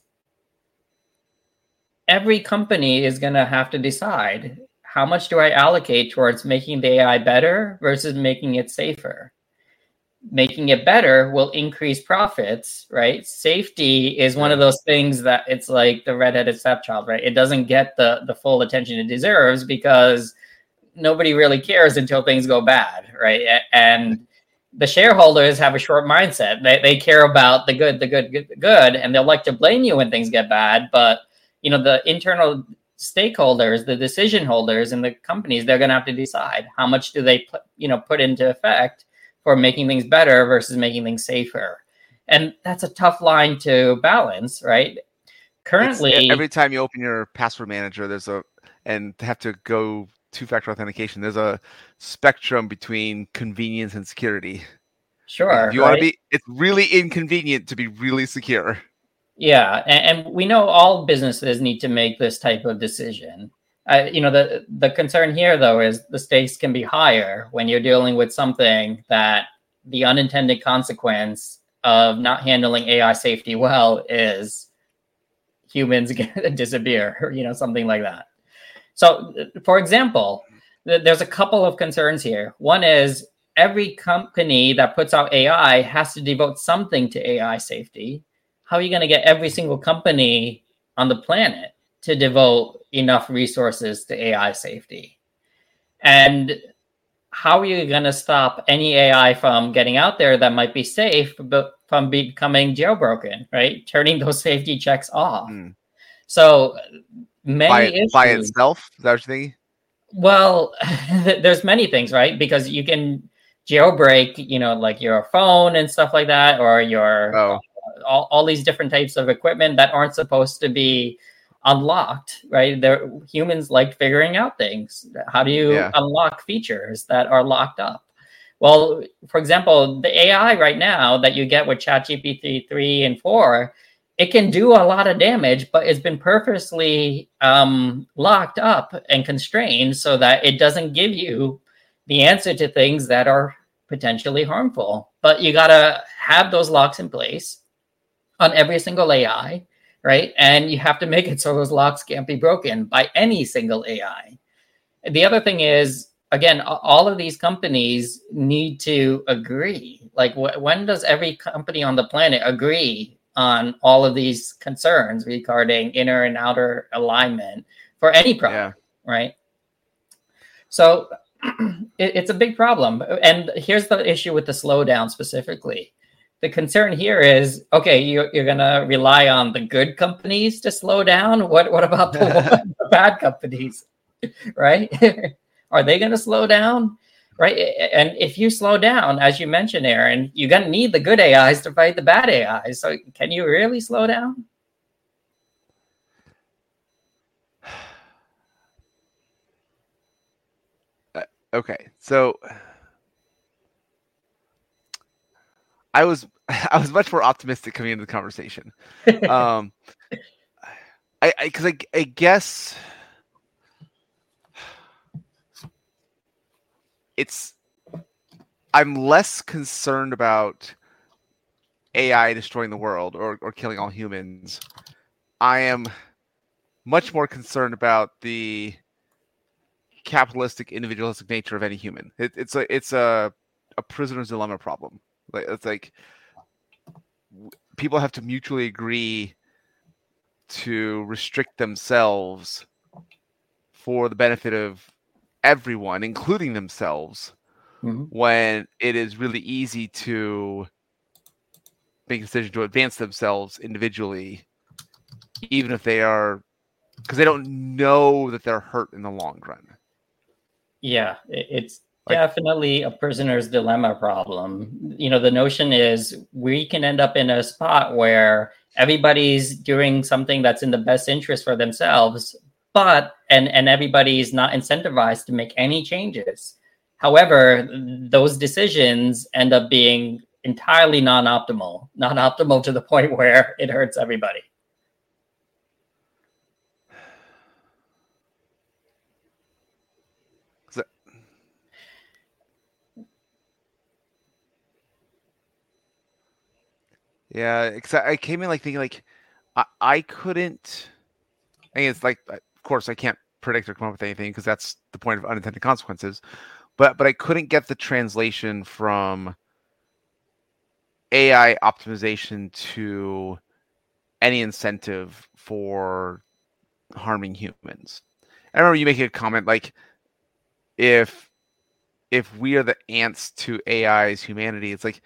every company is going to have to decide how much do i allocate towards making the ai better versus making it safer making it better will increase profits, right? Safety is one of those things that it's like the redheaded stepchild, right? It doesn't get the the full attention it deserves because nobody really cares until things go bad, right? And the shareholders have a short mindset. They they care about the good, the good, good, the good, and they'll like to blame you when things get bad. But you know, the internal stakeholders, the decision holders in the companies, they're going to have to decide how much do they put, you know, put into effect for making things better versus making things safer. And that's a tough line to balance, right? Currently, it's, every time you open your password manager, there's a and have to go two-factor authentication. There's a spectrum between convenience and security. Sure. If you right? want to be, it's really inconvenient to be really secure. Yeah, and, and, we know all businesses need to make this type of decision. Uh, you know, the the concern here though is the stakes can be higher when you're dealing with something that the unintended consequence of not handling AI safety well is humans disappear, you know, something like that. So, for example, th- there's a couple of concerns here. One is every company that puts out AI has to devote something to AI safety. How are you going to get every single company on the planet to devote enough resources to AI safety? And how are you going to stop any AI from getting out there that might be safe, but from becoming jailbroken, right? Turning those safety checks off. Mm. So many by, issues, by itself, is that what thinking? Well, there's many things, right? Because you can jailbreak, you know, like your phone and stuff like that, or your oh. all, all these different types of equipment that aren't supposed to be unlocked, right? There humans like figuring out things. How do you yeah. unlock features that are locked up? Well, for example, the AI right now that you get with ChatGPT 3 and 4, it can do a lot of damage, but it's been purposely um, locked up and constrained so that it doesn't give you the answer to things that are potentially harmful. But you got to have those locks in place on every single AI right? And you have to make it so those locks can't be broken by any single AI. The other thing is, again, all of these companies need to agree. Like, wh- when does every company on the planet agree on all of these concerns regarding inner and outer alignment for any product, yeah. right? So it, it's a big problem. And here's the issue with the slowdown specifically the concern here is okay you, you're going to rely on the good companies to slow down? What what about the, the bad companies right? Are they going to slow down? Right and if you slow down as you mentioned aaron you're going to need the good ais to fight the bad ais so can you really slow down? Uh, okay so I was I was much more optimistic coming into the conversation. um, I because I, I, I guess it's I'm less concerned about AI destroying the world or, or killing all humans. I am much more concerned about the capitalistic, individualistic nature of any human. It, it's a it's a a prisoner's dilemma problem. Like it's like people have to mutually agree to restrict themselves for the benefit of everyone, including themselves, mm-hmm. when it is really easy to make a decision to advance themselves individually, even if they are because they don't know that they're hurt in the long run. Yeah, it's like, Definitely a prisoner's dilemma problem. You know, the notion is we can end up in a spot where everybody's doing something that's in the best interest for themselves, but and and everybody's not incentivized to make any changes. However, those decisions end up being entirely non-optimal, not optimal to the point where it hurts everybody. Yeah, because I came in like thinking like I, I couldn't. I mean, it's like, of course, I can't predict or come up with anything because that's the point of unintended consequences. But but I couldn't get the translation from AI optimization to any incentive for harming humans. I remember you making a comment like if if we are the ants to AI's humanity, it's like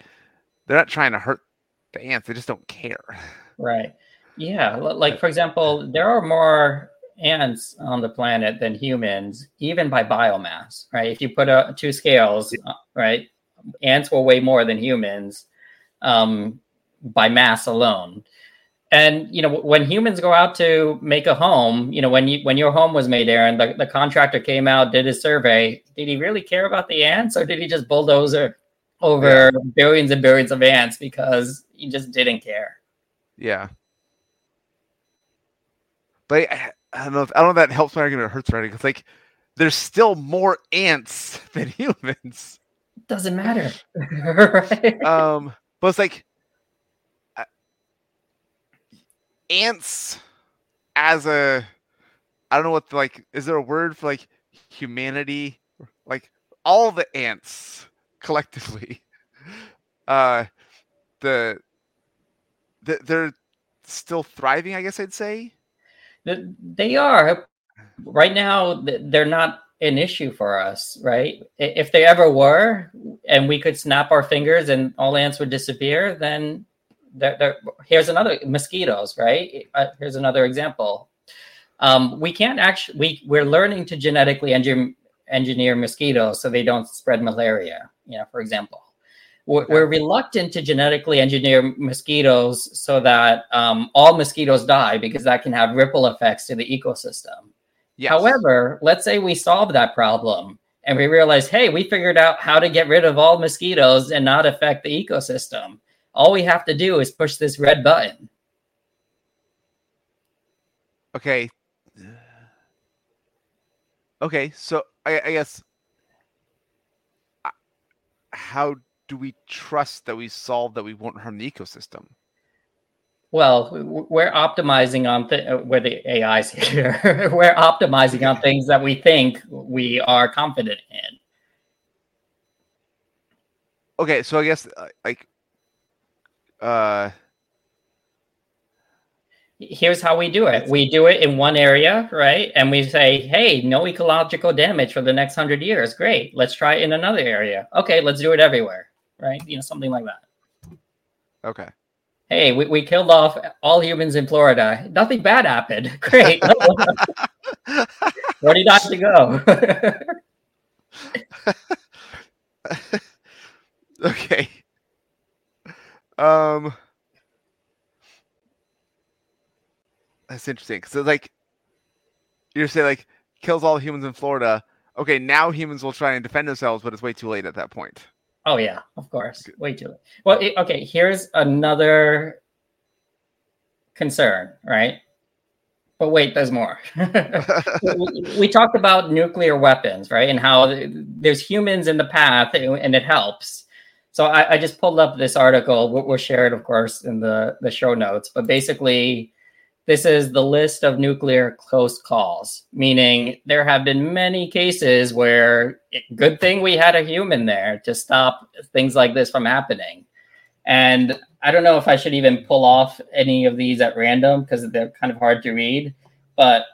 they're not trying to hurt the ants; they just don't care. Right. Yeah. Like for example, there are more ants on the planet than humans, even by biomass. Right. If you put a, two scales, uh, right, ants will weigh more than humans um, by mass alone. And you know, when humans go out to make a home, you know, when you when your home was made, Aaron, the, the contractor came out, did his survey. Did he really care about the ants, or did he just bulldoze over yeah. billions and billions of ants because he just didn't care? Yeah. But I, I don't know. If, I don't know if that helps my argument or hurts my argument. Because like, there's still more ants than humans. Doesn't matter. right? Um, but it's like uh, ants as a. I don't know what the, like. Is there a word for like humanity? Like all the ants collectively. Uh, the, the they're still thriving. I guess I'd say. They are right now. They're not an issue for us, right? If they ever were, and we could snap our fingers and all ants would disappear, then they're, they're, here's another mosquitoes, right? Uh, here's another example. Um, we can't actually we we're learning to genetically engineer engineer mosquitoes so they don't spread malaria. You know, for example, we're, we're reluctant to genetically engineer mosquitoes so that um, all mosquitoes die because that can have ripple effects to the ecosystem. Yes. However, let's say we solve that problem and we realize, hey, we figured out how to get rid of all mosquitoes and not affect the ecosystem. All we have to do is push this red button. Okay. Okay, so I, I guess how do we trust that we solve that we won't harm the ecosystem? Well, we're optimizing on th- uh, where the AI's here. we're optimizing on things that we think we are confident in. Okay, so I guess uh, like uh here's how we do it. We do it in one area, right? And we say, hey, no ecological damage for the next hundred years. Great. Let's try it in another area. Okay, let's do it everywhere, right? You know, something like that. Okay hey, we, we killed off all humans in Florida. Nothing bad happened. Great. Where did you have to go? okay. Um, that's interesting. So, like, you're saying like kills all humans in Florida. Okay, now humans will try and defend themselves, but it's way too late at that point. Oh yeah, of course. Way too late. Well, it, okay. Here's another concern, right? But wait, there's more. we, we, talked about nuclear weapons, right? And how there's humans in the path and it helps. So I, I just pulled up this article. We'll, we'll share it, of course, in the, the show notes. But basically, this is the list of nuclear close calls, meaning there have been many cases where good thing we had a human there to stop things like this from happening. And I don't know if I should even pull off any of these at random because they're kind of hard to read. But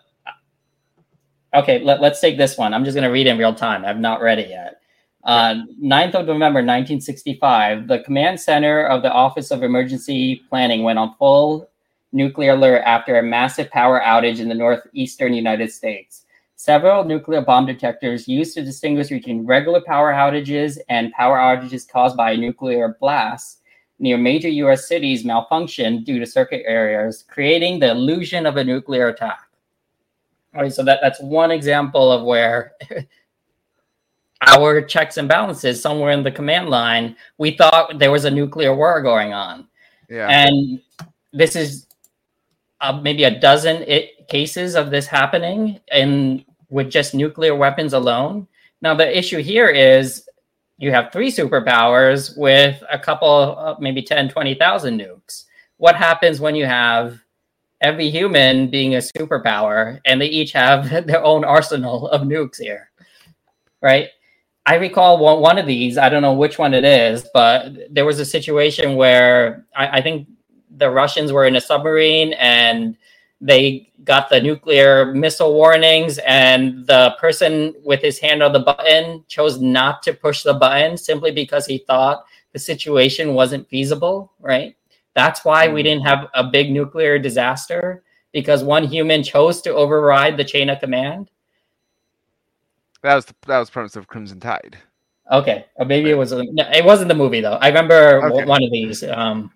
okay, let, us take this one. I'm just going to read in real time. I've not read it yet. Uh, 9th of November 1965, the command center of the Office of Emergency Planning went on full nuclear alert after a massive power outage in the northeastern United States. Several nuclear bomb detectors used to distinguish between regular power outages and power outages caused by a nuclear blasts near major US cities malfunctioned due to circuit errors, creating the illusion of a nuclear attack. All right, so that, that's one example of where our checks and balances somewhere in the command line, we thought there was a nuclear war going on. Yeah. And this is uh, maybe a dozen it, cases of this happening in with just nuclear weapons alone. Now the issue here is you have three superpowers with a couple uh, maybe 10 20,000 nukes. What happens when you have every human being a superpower and they each have their own arsenal of nukes here? Right? I recall one, one of these, I don't know which one it is, but there was a situation where I, I think the Russians were in a submarine and they got the nuclear missile warnings and the person with his hand on the button chose not to push the button simply because he thought the situation wasn't feasible right? That's why we hmm. didn't have a big nuclear disaster because one human chose to override the chain of command. That was the, that was premise of crimson tide. Okay. Or maybe it was no, it wasn't the movie though. I remember okay. one of these um,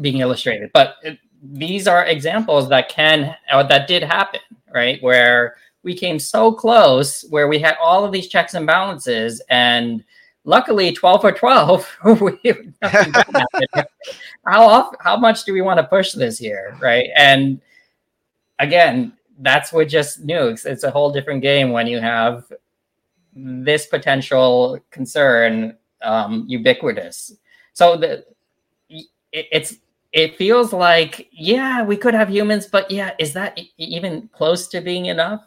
being illustrated. But it, these are examples that can or that did happen, right? Where we came so close, where we had all of these checks and balances, and luckily 12 for 12 how off, how much do we want to push this here right? And again that's with just nukes. It's a whole different game when you have this potential concern um, ubiquitous. So the it, it's it feels like yeah we could have humans but yeah is that even close to being enough?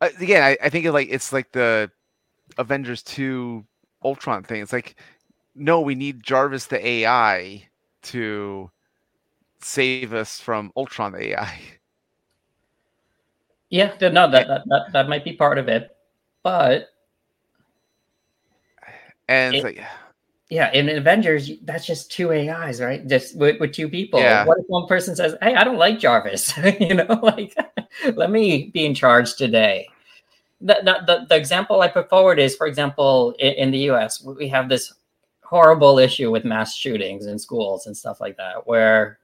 Uh, again I, I think it like it's like the avengers 2 ultron thing. It's like no we need jarvis the ai to save us from ultron the ai yeah no that, that, that, that might be part of it but and it, like yeah, in Avengers, that's just two AIs, right? Just with, with two people. Yeah. What if one person says, "Hey, I don't like Jarvis," you know, like let me be in charge today. The, the, the, example I put forward is, for example, in, in the U.S., we have this horrible issue with mass shootings in schools and stuff like that, where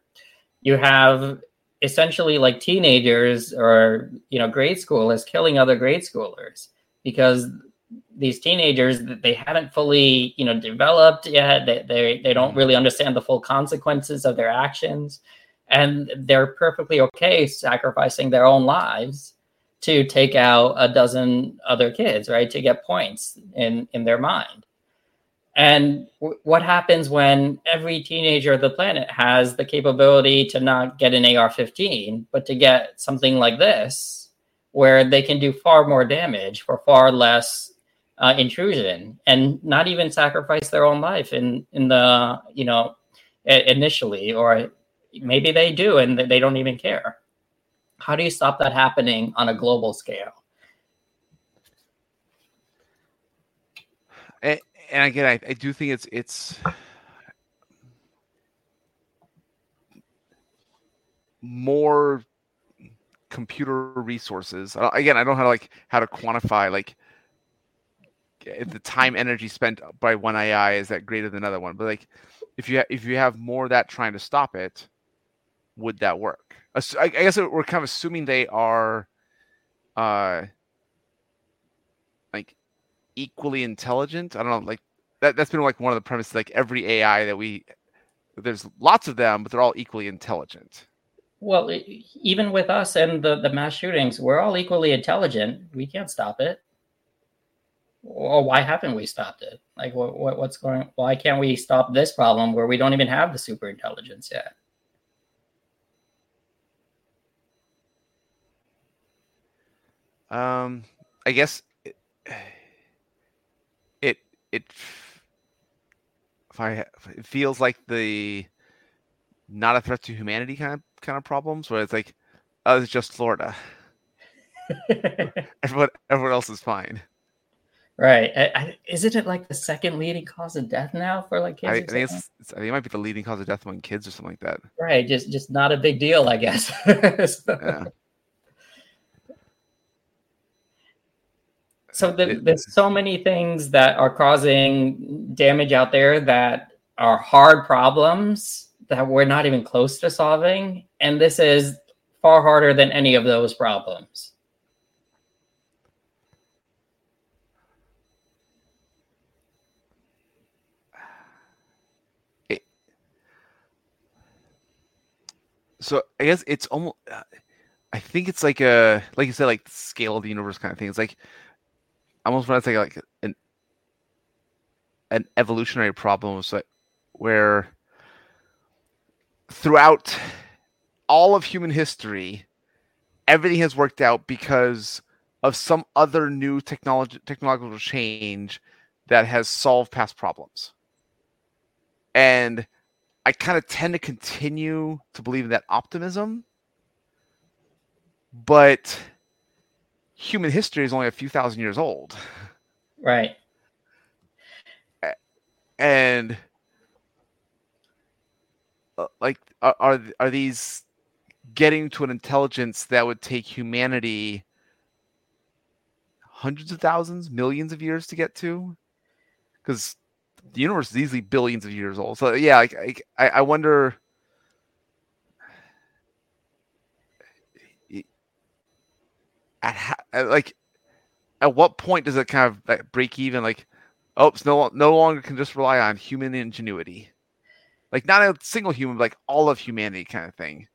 you have essentially like teenagers or you know grade schoolers killing other grade schoolers because these teenagers they haven't fully you know developed yet they, they they don't really understand the full consequences of their actions. And they're perfectly okay sacrificing their own lives to take out a dozen other kids right to get points in in their mind. And w- what happens when every teenager of the planet has the capability to not get an AR-15 but to get something like this where they can do far more damage for far less uh, intrusion and not even sacrifice their own life in in the you know initially or maybe they do and they don't even care. How do you stop that happening on a global scale? And, and again I, I do think it's it's more computer resources. Again i don't know how to like how to quantify like the time energy spent by one AI is that greater than another one. But like, if you ha- if you have more that trying to stop it, would that work? I guess we're kind of assuming they are, uh, like equally intelligent. I don't know, like that. That's been like one of the premises. Like every AI that we, there's lots of them, but they're all equally intelligent. Well, even with us and the the mass shootings, we're all equally intelligent. We can't stop it well, why haven't we stopped it? Like, what, what, what's going? Why can't we stop this problem where we don't even have the super intelligence yet? Um, I guess it it, it if I it feels like the not a threat to humanity kind of kind of problems where it's like, oh, it's just Florida. everyone everyone else is fine. Right. I, I, isn't it like the second leading cause of death now for like kids? I, I think it's, it's, I think it might be the leading cause of death among kids or something like that. Right. Just just not a big deal, I guess. so, yeah. so the, it, there's so many things that are causing damage out there that are hard problems that we're not even close to solving, and this is far harder than any of those problems. So I guess it's almost. Uh, I think it's like a like you said, like scale of the universe kind of thing. It's like almost when I say like an an evolutionary problem, so where throughout all of human history, everything has worked out because of some other new technology technological change that has solved past problems. And I kind of tend to continue to believe in that optimism, but human history is only a few thousand years old. Right. And uh, like are, are are these getting to an intelligence that would take humanity hundreds of thousands, millions of years to get to? Because the universe is easily billions of years old. So yeah, like, I I wonder. At like, at what point does it kind of like break even? Like, oh, it's no no longer can just rely on human ingenuity, like not a single human, but like all of humanity kind of thing.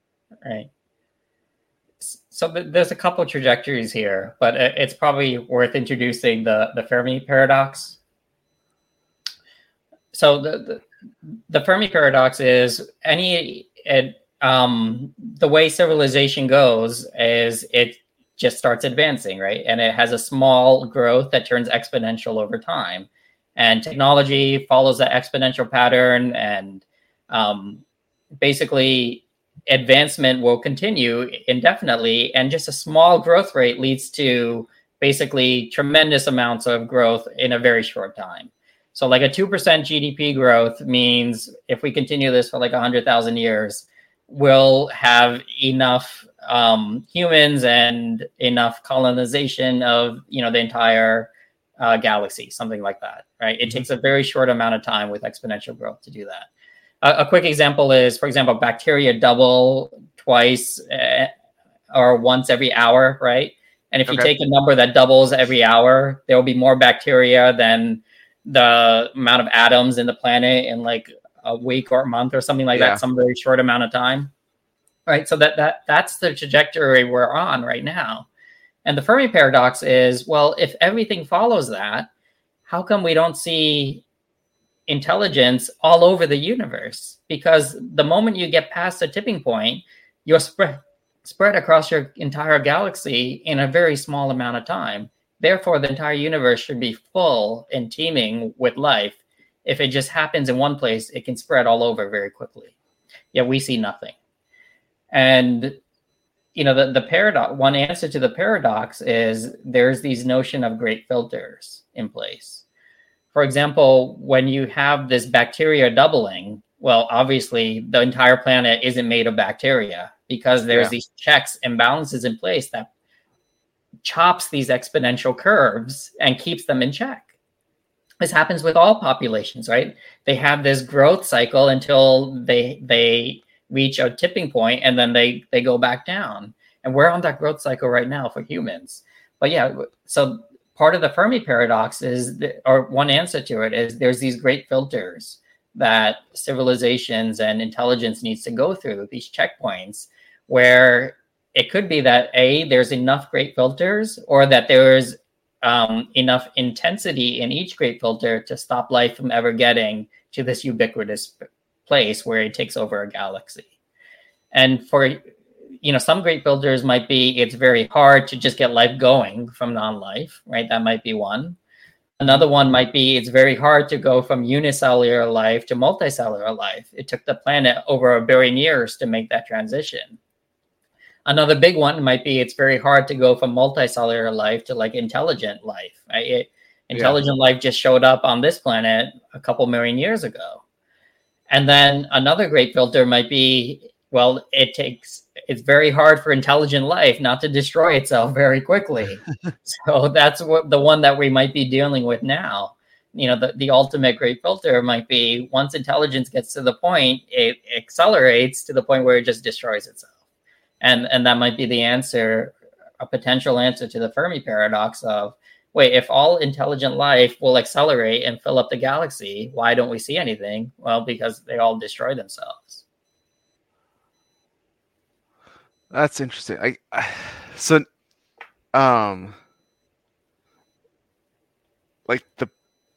Right. So there's a couple trajectories here, but uh, it's probably worth introducing the the Fermi paradox so the, the, the Fermi paradox is any it, um, the way civilization goes is it just starts advancing, right? And it has a small growth that turns exponential over time. And technology follows that exponential pattern, and um, basically, advancement will continue indefinitely. And just a small growth rate leads to basically tremendous amounts of growth in a very short time. So like a 2% GDP growth means if we continue this for like 100,000 years, we'll have enough um, humans and enough colonization of, you know, the entire uh, galaxy, something like that, right? It mm-hmm. takes a very short amount of time with exponential growth to do that. A, a quick example is, for example, bacteria double twice uh, or once every hour, right? And if okay. you take a number that doubles every hour, there will be more bacteria than the amount of atoms in the planet in like a week or a month or something like yeah. that, some very short amount of time. Right. So that that that's the trajectory we're on right now. And the Fermi paradox is, well, if everything follows that, how come we don't see intelligence all over the universe? Because the moment you get past the tipping point, you're spread spread across your entire galaxy in a very small amount of time. Therefore, the entire universe should be full and teeming with life. If it just happens in one place, it can spread all over very quickly. Yet we see nothing. And you know, the, the paradox one answer to the paradox is there's these notion of great filters in place. For example, when you have this bacteria doubling, well, obviously the entire planet isn't made of bacteria because there's yeah. these checks and balances in place that chops these exponential curves and keeps them in check. This happens with all populations, right? They have this growth cycle until they they reach a tipping point and then they they go back down. And we're on that growth cycle right now for humans. But yeah, so part of the Fermi paradox is, or one answer to it is there's these great filters that civilizations and intelligence needs to go through, these checkpoints, where it could be that a there's enough great filters or that there's um, enough intensity in each great filter to stop life from ever getting to this ubiquitous place where it takes over a galaxy. And for you know some great filters might be it's very hard to just get life going from non-life right? That might be one. Another one might be it's very hard to go from unicellular life to multicellular life. It took the planet over a billion years to make that transition Another big one might be it's very hard to go from multicellular life to like intelligent life. Right? It, intelligent yeah. life just showed up on this planet a couple million years ago. And then another great filter might be well, it takes it's very hard for intelligent life not to destroy itself very quickly. so that's what the one that we might be dealing with now. You know, the, the ultimate great filter might be once intelligence gets to the point, it accelerates to the point where it just destroys itself and and that might be the answer, a potential answer to the Fermi paradox of wait, if all intelligent life will accelerate and fill up the galaxy, why don't we see anything? Well, because they all destroy themselves. That's interesting. I, I so um like the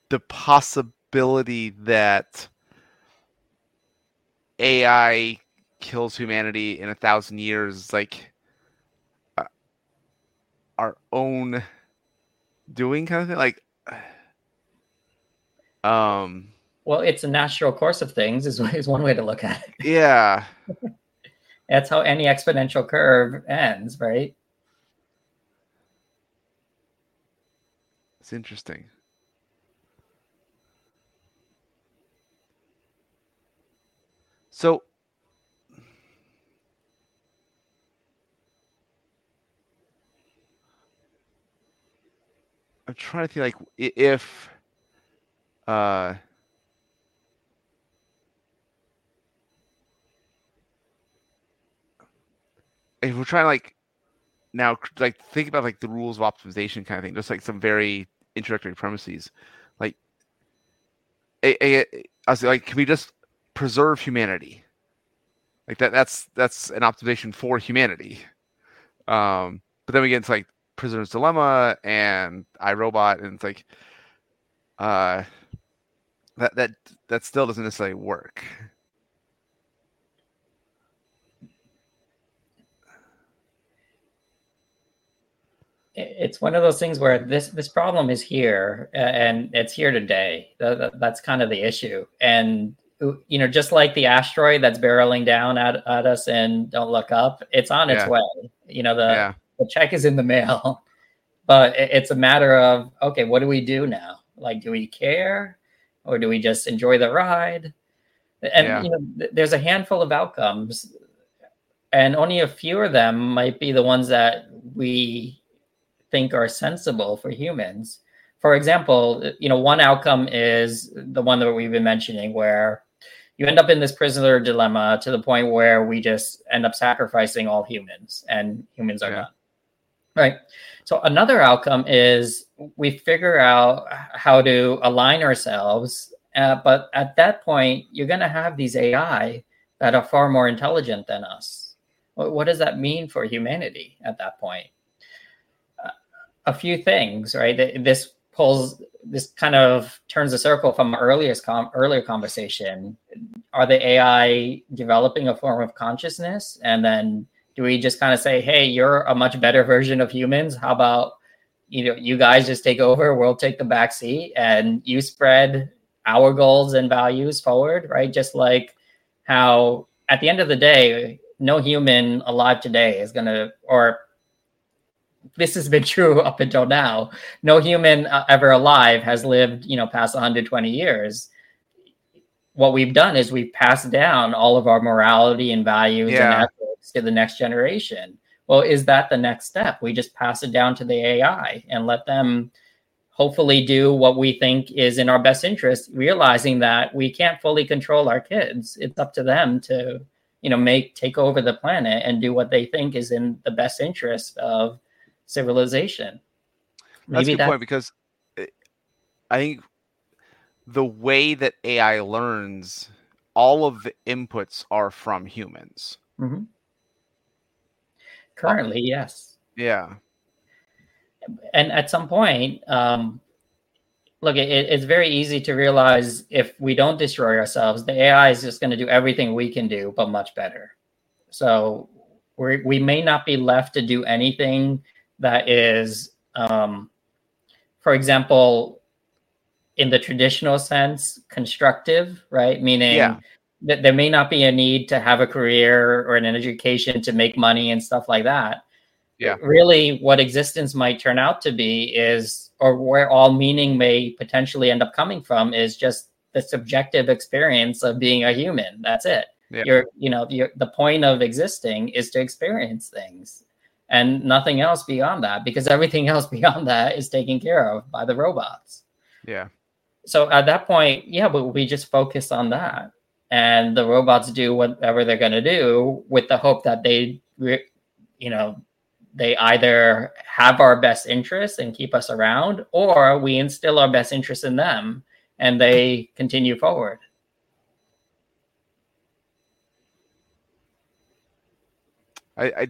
the possibility that AI kills humanity in a thousand years, like uh, our own doing kind of thing. Like, um, well, it's a natural course of things. Is is one way to look at it. Yeah, that's how any exponential curve ends, right? It's interesting. So I'm trying to think like if uh if we're trying to like now like think about like the rules of optimization kind of thing, just like some very introductory premises. Like a, a, I was like, can we just preserve humanity? Like that that's that's an optimization for humanity. Um but then we get into like prisoner's dilemma and I, Robot, and it's like uh that that that still doesn't necessarily work. it's one of those things where this this problem is here and it's here today that's kind of the issue and you know just like the asteroid that's barreling down at, at us and don't look up it's on its yeah. way you know the yeah the check is in the mail. But it's a matter of okay, what do we do now? Like, do we care, or do we just enjoy the ride? And yeah. you know, there's a handful of outcomes, and only a few of them might be the ones that we think are sensible for humans. For example, you know, one outcome is the one that we've been mentioning, where you end up in this prisoner dilemma to the point where we just end up sacrificing all humans, and humans are yeah. Right. So another outcome is we figure out how to align ourselves. Uh, but at that point, you're going to have these AI that are far more intelligent than us. What, what does that mean for humanity at that point? Uh, a few things, right? This pulls, this kind of turns the circle from our earliest com- earlier conversation. Are the AI developing a form of consciousness and then do we just kind of say, hey, you're a much better version of humans? How about you know you guys just take over, we'll take the back seat, and you spread our goals and values forward, right? Just like how at the end of the day, no human alive today is gonna or this has been true up until now. No human uh, ever alive has lived, you know, past 120 years. What we've done is we've passed down all of our morality and values yeah. and to the next generation. Well, is that the next step? We just pass it down to the AI and let them hopefully do what we think is in our best interest, realizing that we can't fully control our kids. It's up to them to, you know, make take over the planet and do what they think is in the best interest of civilization. Maybe that's a good that, point because eh, I think the way that AI learns, all of the inputs are from humans. Mm-hmm. Currently, yes. Yeah. And at some point, um, look, it, it's very easy to realize if we don't destroy ourselves, the AI is just going to do everything we can do, but much better. So we we may not be left to do anything that is, um, for example, in the traditional sense, constructive, right? Meaning, yeah that there may not be a need to have a career or an education to make money and stuff like that. Yeah. Really, what existence might turn out to be is, or where all meaning may potentially end up coming from, is just the subjective experience of being a human. That's it. Yeah. You're, you know, you're, the point of existing is to experience things and nothing else beyond that, because everything else beyond that is taken care of by the robots. Yeah. So at that point, yeah, but we just focus on that and the robots do whatever they're going to do with the hope that they you know, they either have our best interests and keep us around, or we instill our best interests in them and they continue forward. I, I,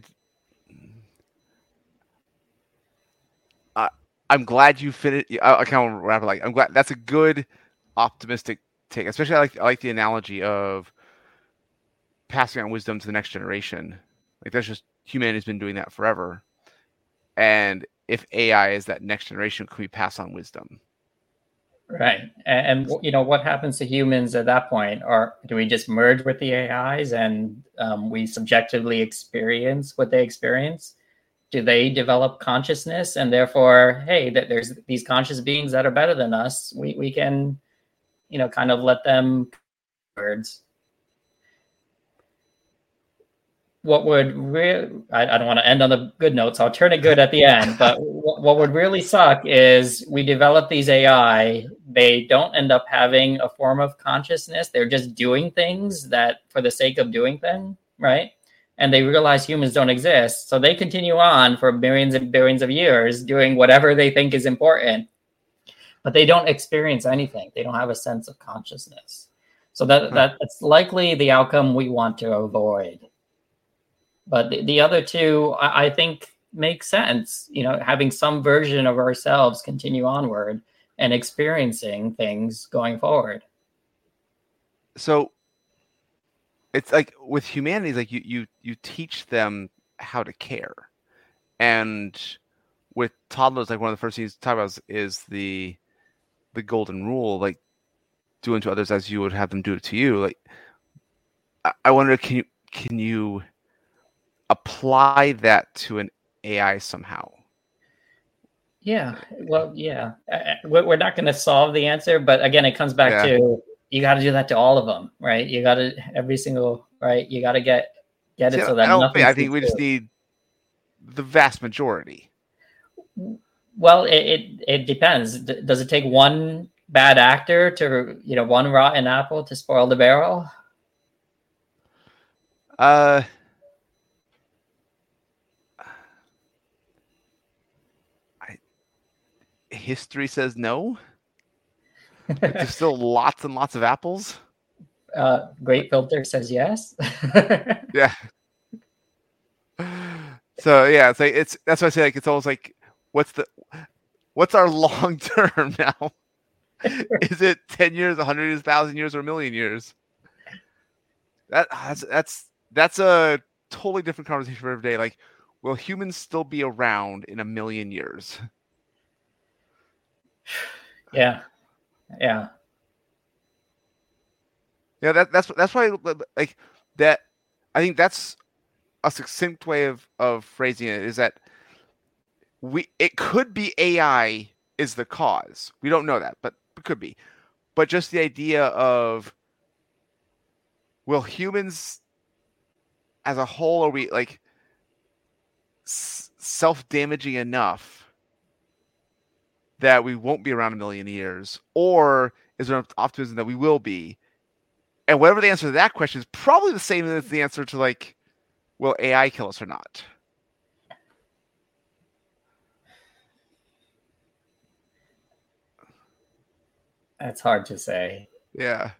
I I'm glad you it. I, I kind of wrap it like I'm glad that's a good optimistic take. Especially I like I like the analogy of passing on wisdom to the next generation. Like that's just humanity's been doing that forever. And if AI is that next generation, can we pass on wisdom? Right. And, and, you know what happens to humans at that point? Or do we just merge with the AIs and um, we subjectively experience what they experience? Do they develop consciousness and therefore, hey, that there's these conscious beings that are better than us? We we can, you know, kind of let them words. what would really I, I, don't want to end on the good notes so i'll turn it good at the end but what, what would really suck is we develop these ai they don't end up having a form of consciousness they're just doing things that for the sake of doing them right and they realize humans don't exist so they continue on for billions and billions of years doing whatever they think is important but they don't experience anything. They don't have a sense of consciousness. So that, hmm. that that's likely the outcome we want to avoid. But the, the other two, I, I think, make sense. You know, having some version of ourselves continue onward and experiencing things going forward. So it's like with humanity, like you you you teach them how to care, and with toddlers, like one of the first things to talk about is, is the the golden rule, like do unto others as you would have them do it to you. Like I, I wonder, can you can you apply that to an AI somehow? Yeah, well, yeah, we're not going to solve the answer, but again, it comes back yeah. to you got to do that to all of them, right? You got to every single right. You got to get get it so that I, I think we just need the vast majority. Well, it, it it depends. Does it take one bad actor to you know one rotten apple to spoil the barrel? Uh history says no. There's still lots and lots of apples. Uh, Great Filter says yes. yeah. So yeah, it's like it's that's why I say like it's almost like what's the what's our long term now? Is it ten years, a hundred years, thousand years, or a million years? That that's that's that's a totally different conversation for every day. Like, will humans still be around in a million years? Yeah. Yeah. Yeah, that, that's that's why like that I think that's a succinct way of of phrasing it is that we it could be AI is the cause. We don't know that, but it could be. But just the idea of will humans as a whole are we like s- self-damaging enough that we won't be around a million years, or is there optimism that we will be? And whatever the answer to that question is, probably the same as the answer to like, will AI kill us or not? That's hard to say. Yeah.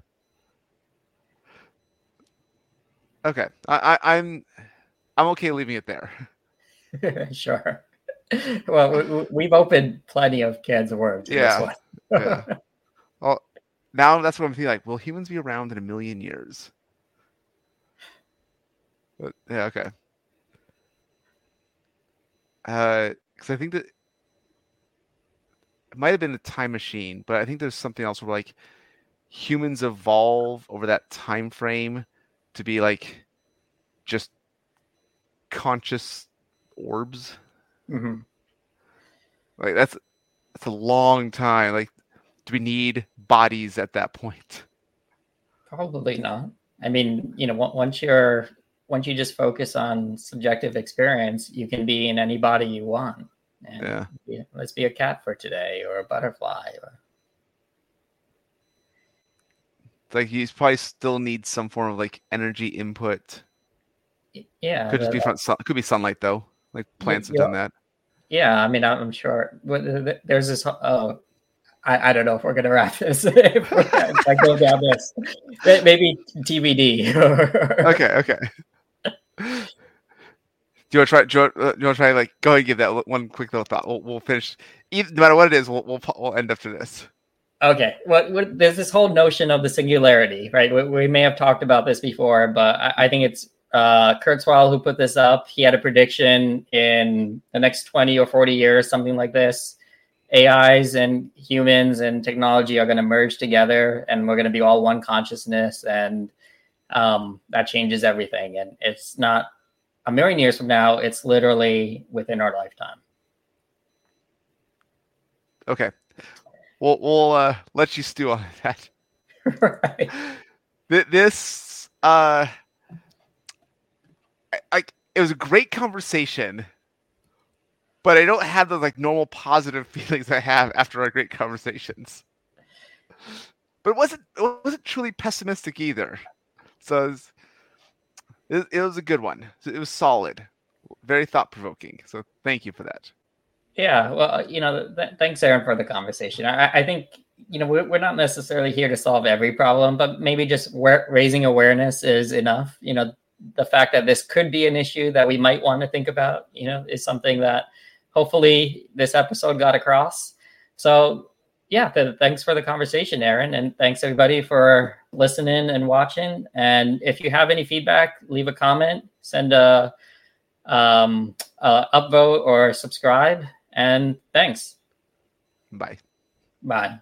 Okay, I, I, I'm I'm okay leaving it there. sure. well, we've opened plenty of cans of worms. Yeah. yeah. Well, now that's what I'm feeling like. Will humans be around in a million years? But, yeah. Okay. Uh, because I think that it might have been a time machine, but I think there's something else where like humans evolve over that time frame to be like just conscious orbs. Mm-hmm. Like that's that's a long time. Like, do we need bodies at that point? Probably not. I mean, you know, once you're once you just focus on subjective experience, you can be in any body you want. And yeah. let's be a cat for today, or a butterfly, or like you probably still need some form of like energy input Yeah, Could just be front sun, could be sunlight though. Like plants have done that. Yeah, I mean, I'm sure. but th- th- There's this. Oh, I, I don't know if we're gonna wrap this. if, if I go down this, maybe TBD. Okay, okay. Do you want to try? Do you want, uh, do you want to try? Like, go and give that one quick little thought. We'll, we'll finish. Either, no matter what it is, we'll, we'll we'll end after this. Okay. Well, what, there's this whole notion of the singularity, right? We, we may have talked about this before, but I, I think it's uh, Kurzweil who put this up. He had a prediction in the next 20 or 40 years, something like this. AIs and humans and technology are going to merge together, and we're going to be all one consciousness, and um, that changes everything. And it's not a million years from now; it's literally within our lifetime. Okay. We'll we'll uh, let you stew on that. right. Th- This uh, I, I it was a great conversation, but I don't have the like normal positive feelings I have after our great conversations. But it wasn't it wasn't truly pessimistic either. So it was, it, it was a good one. It was solid, very thought provoking. So thank you for that. Yeah, well, uh, you know, th- thanks, Aaron, for the conversation. I, I think you know we're, we're not necessarily here to solve every problem, but maybe just wa- raising awareness is enough. You know, the fact that this could be an issue that we might want to think about, you know, is something that hopefully this episode got across. So, yeah, th- thanks for the conversation, Aaron, and thanks everybody for listening and watching. And if you have any feedback, leave a comment, send a um, uh, upvote or subscribe. And thanks. Bye. Bye.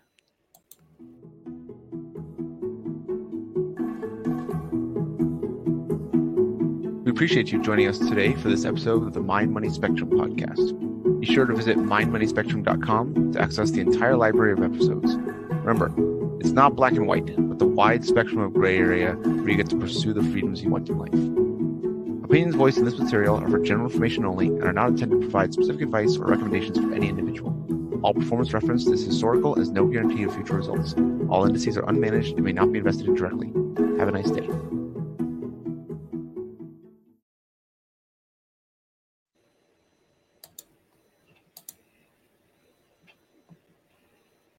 We appreciate you joining us today for this episode of the Mind Money Spectrum podcast. Be sure to visit mindmoneyspectrum.com to access the entire library of episodes. Remember, it's not black and white, but the wide spectrum of gray area where you get to pursue the freedoms you want in life. Opinions voiced in this material are for general information only and are not intended to provide specific advice or recommendations for any individual. All performance referenced is historical as no guarantee of future results. All indices are unmanaged and may not be invested in directly. Have a nice day.